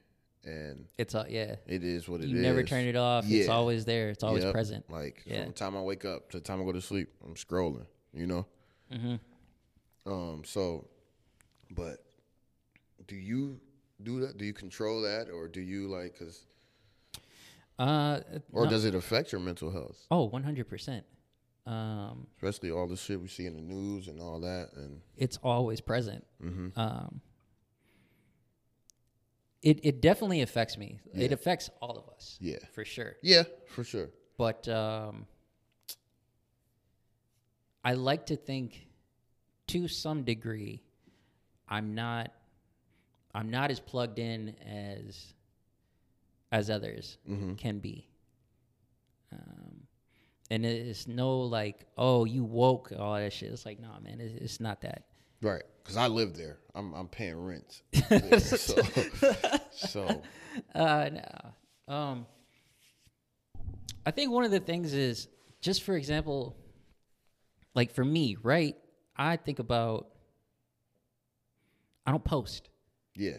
[SPEAKER 3] and
[SPEAKER 2] It's all yeah.
[SPEAKER 3] it is what it is.
[SPEAKER 2] You never turn it off. It's always there. It's always
[SPEAKER 3] Yep.
[SPEAKER 2] present.
[SPEAKER 3] Like
[SPEAKER 2] Yeah.
[SPEAKER 3] from the time I wake up to the time I go to sleep, I'm scrolling. You know.
[SPEAKER 2] Mm-hmm.
[SPEAKER 3] Um. So, but do you do that? Do you control that, or do you like? Cause
[SPEAKER 2] Uh,
[SPEAKER 3] or
[SPEAKER 2] no-
[SPEAKER 3] does it affect your mental health?
[SPEAKER 2] oh, one hundred percent. Um,
[SPEAKER 3] Especially all the shit we see in the news and all that, and
[SPEAKER 2] it's always present.
[SPEAKER 3] Mhm.
[SPEAKER 2] Um, it it definitely affects me. It affects all of us.
[SPEAKER 3] Yeah.
[SPEAKER 2] for sure.
[SPEAKER 3] yeah, for sure.
[SPEAKER 2] But um, I like to think, to some degree, I'm not. I'm not as plugged in as as others
[SPEAKER 3] Mm-hmm.
[SPEAKER 2] can be. Um, and it's no like, oh, you woke, all that shit. It's like, nah, man, it's, it's not that.
[SPEAKER 3] Right. Cause I live there. I'm I'm paying rent. there, (laughs) so, so (laughs)
[SPEAKER 2] Uh, no. Um, I think one of the things is just for example, like for me, right? I think about. I don't post.
[SPEAKER 3] yeah.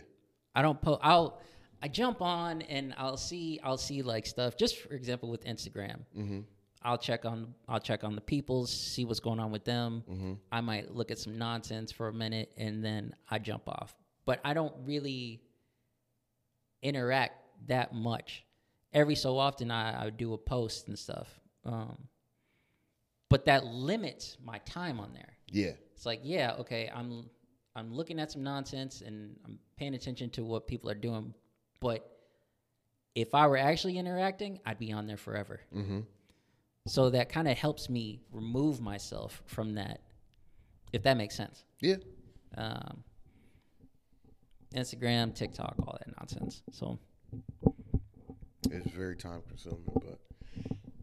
[SPEAKER 2] I don't post. I'll. I jump on and I'll see. I'll see like stuff. Just for example, with Instagram,
[SPEAKER 3] Mm-hmm.
[SPEAKER 2] I'll check on. I'll check on the peoples, see what's going on with them.
[SPEAKER 3] Mm-hmm.
[SPEAKER 2] I might look at some nonsense for a minute and then I jump off. But I don't really interact that much. Every so often, I, I do a post and stuff. Um, but that limits my time on there.
[SPEAKER 3] Yeah.
[SPEAKER 2] It's like, yeah, okay, I'm I'm looking at some nonsense and I'm paying attention to what people are doing. But if I were actually interacting, I'd be on there forever.
[SPEAKER 3] Mm-hmm.
[SPEAKER 2] So that kind of helps me remove myself from that, if that makes sense.
[SPEAKER 3] Yeah.
[SPEAKER 2] Um, Instagram, TikTok, all that nonsense. So
[SPEAKER 3] It's very time consuming, but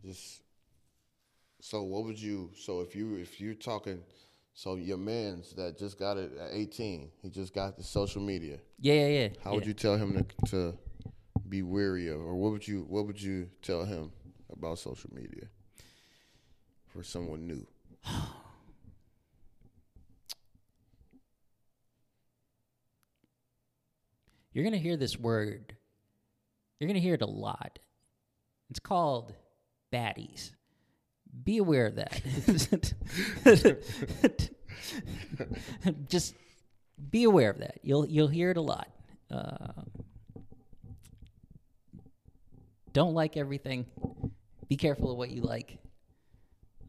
[SPEAKER 3] just so what would you so if you if you're talking so your man's that just got it at 18, he just got the social media.
[SPEAKER 2] yeah, yeah, yeah.
[SPEAKER 3] How would you tell him to to be wary of or what would you what would you tell him about social media for someone new? (sighs)
[SPEAKER 2] You're gonna hear this word. You're gonna hear it a lot. It's called baddies. Be aware of that. (laughs) Just be aware of that. You'll you'll hear it a lot. Uh, don't like everything. Be careful of what you like.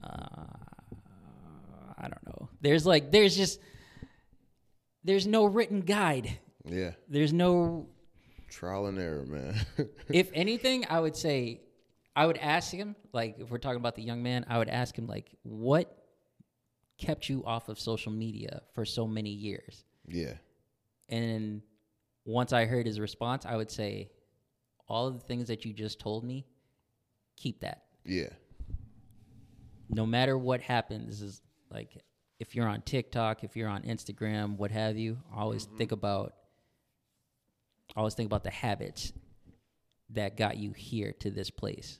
[SPEAKER 2] Uh, I don't know. There's like there's just there's no written guide.
[SPEAKER 3] Yeah.
[SPEAKER 2] There's no
[SPEAKER 3] Trial and error, man. (laughs)
[SPEAKER 2] if anything, I would say, I would ask him, like, if we're talking about the young man, I would ask him, like, what kept you off of social media for so many years?
[SPEAKER 3] yeah.
[SPEAKER 2] And once I heard his response, I would say, all of the things that you just told me, keep that.
[SPEAKER 3] Yeah.
[SPEAKER 2] No matter what happens, is like, if you're on TikTok, if you're on Instagram, what have you, always mm-hmm. think about, always think about the habits that got you here to this place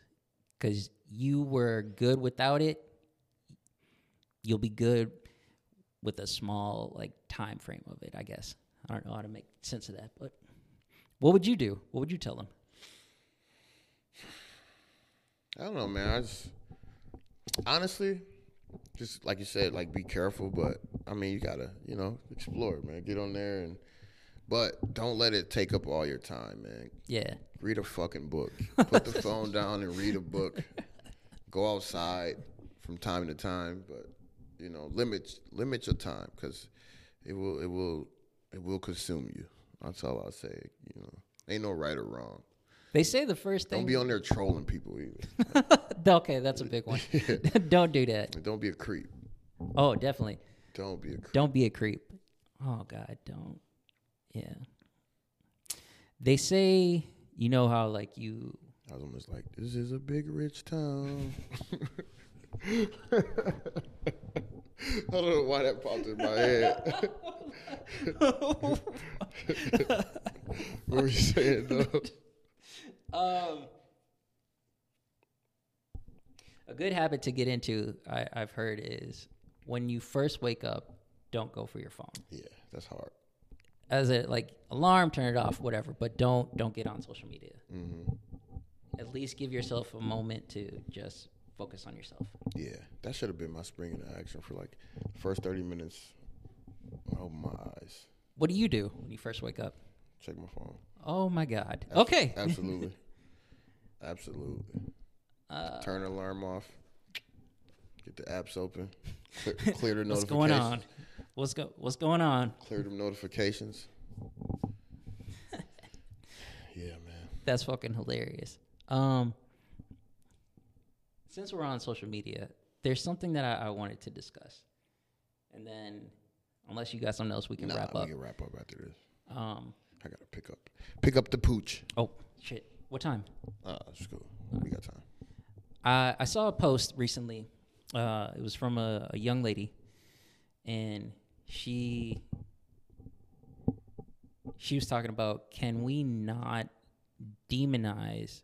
[SPEAKER 2] because you were good without it you'll be good with a small like time frame of it i guess i don't know how to make sense of that but what would you do what would you tell them
[SPEAKER 3] I don't know, man. I just honestly, just like you said, like be careful. But I mean, you gotta, you know, explore, man. Get on there and, but don't let it take up all your time, man.
[SPEAKER 2] yeah
[SPEAKER 3] Read a fucking book. Put the phone (laughs) down and read a book. Go outside from time to time, but you know, limit limit your time because it will it will it will consume you. That's all I'll say. You know, ain't no right or wrong.
[SPEAKER 2] they say the first thing.
[SPEAKER 3] Don't be on there trolling people either. (laughs)
[SPEAKER 2] okay that's a big one (laughs) don't do that
[SPEAKER 3] don't be a creep.
[SPEAKER 2] oh definitely
[SPEAKER 3] Don't be a creep.
[SPEAKER 2] Don't be a creep. Oh God, don't. Yeah. they say you know how like you
[SPEAKER 3] I was almost like, this is a big rich town. (laughs) I don't know why that popped in my head. (laughs) what were you saying though?
[SPEAKER 2] Um, a good habit to get into, I, I've heard, is when you first wake up, don't go for your phone.
[SPEAKER 3] Yeah, that's hard.
[SPEAKER 2] As a like alarm, turn it off, whatever. But don't don't get on social media.
[SPEAKER 3] Mm-hmm.
[SPEAKER 2] At least give yourself a moment to just focus on yourself.
[SPEAKER 3] Yeah, that should have been my spring into action for like first 30 minutes. Open my eyes,
[SPEAKER 2] What do you do when you first wake up?
[SPEAKER 3] check my phone.
[SPEAKER 2] Oh my God.
[SPEAKER 3] Abs-
[SPEAKER 2] Okay. (laughs)
[SPEAKER 3] Absolutely. Absolutely.
[SPEAKER 2] Uh,
[SPEAKER 3] Turn alarm off. Get the apps open. Clear, (laughs) clear the
[SPEAKER 2] what's
[SPEAKER 3] notifications.
[SPEAKER 2] going on? What's go What's going on?
[SPEAKER 3] Clear them notifications. (laughs) yeah, man.
[SPEAKER 2] That's fucking hilarious. Um, since we're on social media, there's something that I, I wanted to discuss, and then, unless you got something else, we can
[SPEAKER 3] Nah,
[SPEAKER 2] wrap
[SPEAKER 3] we
[SPEAKER 2] up.
[SPEAKER 3] can wrap up after this.
[SPEAKER 2] Um,
[SPEAKER 3] I gotta pick up, pick up the pooch.
[SPEAKER 2] oh shit, what time?
[SPEAKER 3] Ah, that's cool. We got time.
[SPEAKER 2] I I saw a post recently. Uh, it was from a, a young lady, and she she was talking about can we not demonize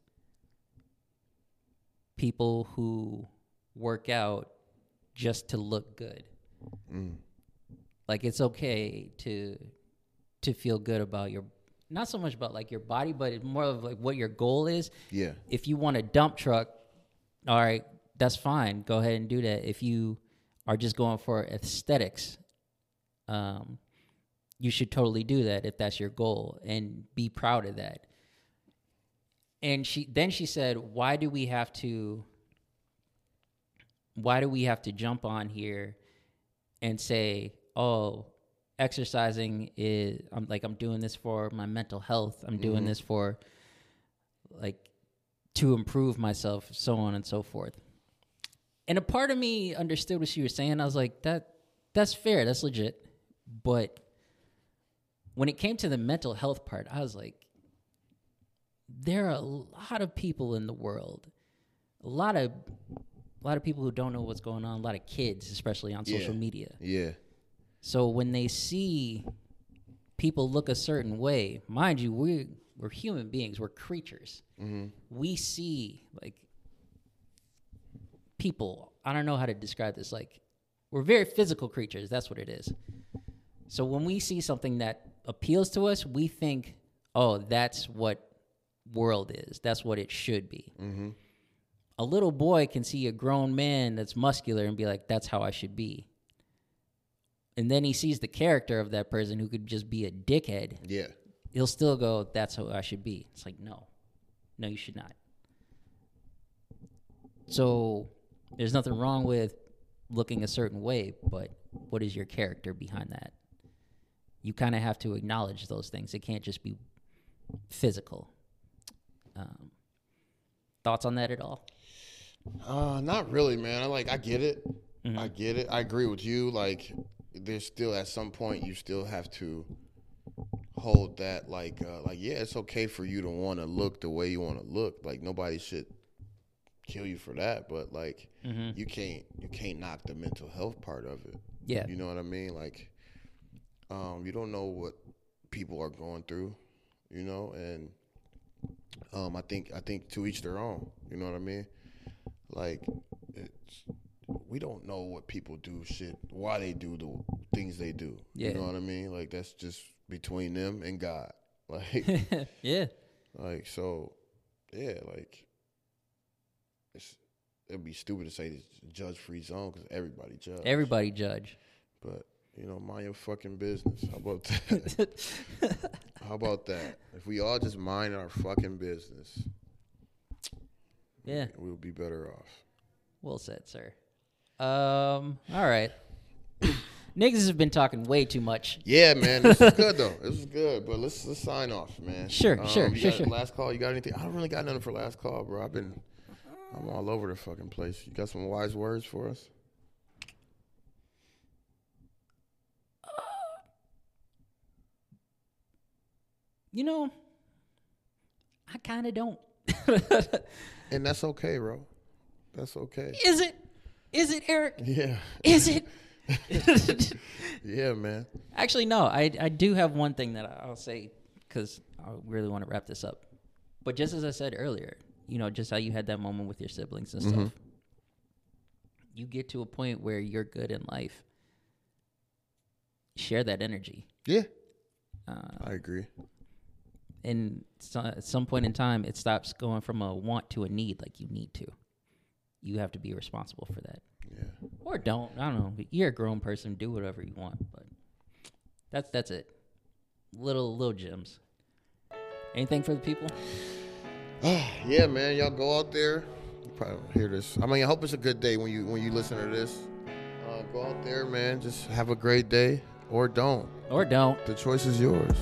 [SPEAKER 2] people who work out just to look good?
[SPEAKER 3] Mm.
[SPEAKER 2] Like it's okay to to feel good about your not so much about like your body, but it's more of like what your goal is
[SPEAKER 3] Yeah.
[SPEAKER 2] if you want a dump truck, all right, that's fine. Go ahead and do that. If you are just going for aesthetics, um, you should totally do that if that's your goal and be proud of that. And she then she said, "Why do we have to? Why do we have to jump on here and say, oh, exercising is I'm like I'm doing this for my mental health. I'm doing this for like to improve myself, so on and so forth. And a part of me understood what she was saying. I was like, that that's fair, that's legit. But when it came to the mental health part, I was like, there are a lot of people in the world, a lot of a lot of people who don't know what's going on, a lot of kids, especially on social
[SPEAKER 3] Yeah.
[SPEAKER 2] media.
[SPEAKER 3] Yeah.
[SPEAKER 2] So when they see people look a certain way, mind you, we we're human beings, we're creatures. Mm-hmm. We see like people. I don't know how to describe this. Like we're very physical creatures. That's what it is. So when we see something that appeals to us, we think, "Oh, that's what world is. That's what it should be." Mm-hmm. A little boy can see a grown man that's muscular and be like, "That's how I should be." and then he sees the character of that person who could just be a dickhead,
[SPEAKER 3] Yeah.
[SPEAKER 2] he'll still go, "That's how I should be." It's like, no, no, you should not. So there's nothing wrong with looking a certain way, but what is your character behind that? You kind of have to acknowledge those things. It can't just be physical. Um, thoughts on that at all?
[SPEAKER 3] Uh, not really, man. I like I get it.
[SPEAKER 2] Mm-hmm.
[SPEAKER 3] I get it. I agree with you. Like there's still at some point you still have to hold that like uh, like yeah, it's okay for you to want to look the way you want to look. Like nobody should kill you for that, but like you can't you can't knock the mental health part of it.
[SPEAKER 2] Yeah.
[SPEAKER 3] You know what I mean? Like um you don't know what people are going through, you know, and um I think I think to each their own, you know what I mean? Like it's we don't know what people do shit why they do the things they do.
[SPEAKER 2] Yeah.
[SPEAKER 3] You know what I mean? Like that's just between them and God. (laughs) Like (laughs)
[SPEAKER 2] yeah.
[SPEAKER 3] like so yeah, like it's it'd be stupid to say it's judge free zone because everybody judge.
[SPEAKER 2] Everybody judge.
[SPEAKER 3] but you know, mind your fucking business. How about that? (laughs) How about that? If we all just mind our fucking business,
[SPEAKER 2] Yeah.
[SPEAKER 3] we'll be better off.
[SPEAKER 2] Well said, sir. Um, all right. (coughs) Niggas have been talking way too much.
[SPEAKER 3] Yeah, man, this is good though. (laughs) This is good, but let's let's sign off, man. Um,
[SPEAKER 2] Sure, sure, sure,
[SPEAKER 3] got
[SPEAKER 2] sure.
[SPEAKER 3] Last call. You got anything? I don't really got nothing for last call, bro. I've been, I'm all over the fucking place. You got some wise words for us?
[SPEAKER 2] You know, I kind of don't. (laughs)
[SPEAKER 3] And that's okay, bro. That's okay.
[SPEAKER 2] Is it? Is it, Eric?
[SPEAKER 3] Yeah.
[SPEAKER 2] Is it? (laughs)
[SPEAKER 3] Yeah, man.
[SPEAKER 2] Actually, no. I I do have one thing that I'll say because I really want to wrap this up. But just as I said earlier, you know, just how you had that moment with your siblings and stuff. You get to a point where you're good in life. Share that energy.
[SPEAKER 3] Yeah.
[SPEAKER 2] Uh,
[SPEAKER 3] I agree.
[SPEAKER 2] And so, at some point in time, it stops going from a want to a need, like you need to. You have to be responsible for that,
[SPEAKER 3] Yeah.
[SPEAKER 2] or don't. I don't know. You're a grown person. Do whatever you want, but that's that's it. Little little gems. Anything for the people? (sighs)
[SPEAKER 3] Yeah, man. Y'all go out there. You probably don't hear this. I mean, I hope it's a good day when you when you listen to this. Uh, go out there, man. Just have a great day, or don't.
[SPEAKER 2] Or don't.
[SPEAKER 3] The choice is yours.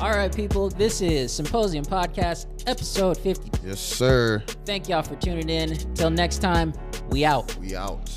[SPEAKER 2] All right, people. This is Symposium Podcast, episode 50.
[SPEAKER 3] Yes, sir.
[SPEAKER 2] Thank y'all for tuning in. Till next time, we out.
[SPEAKER 3] We out.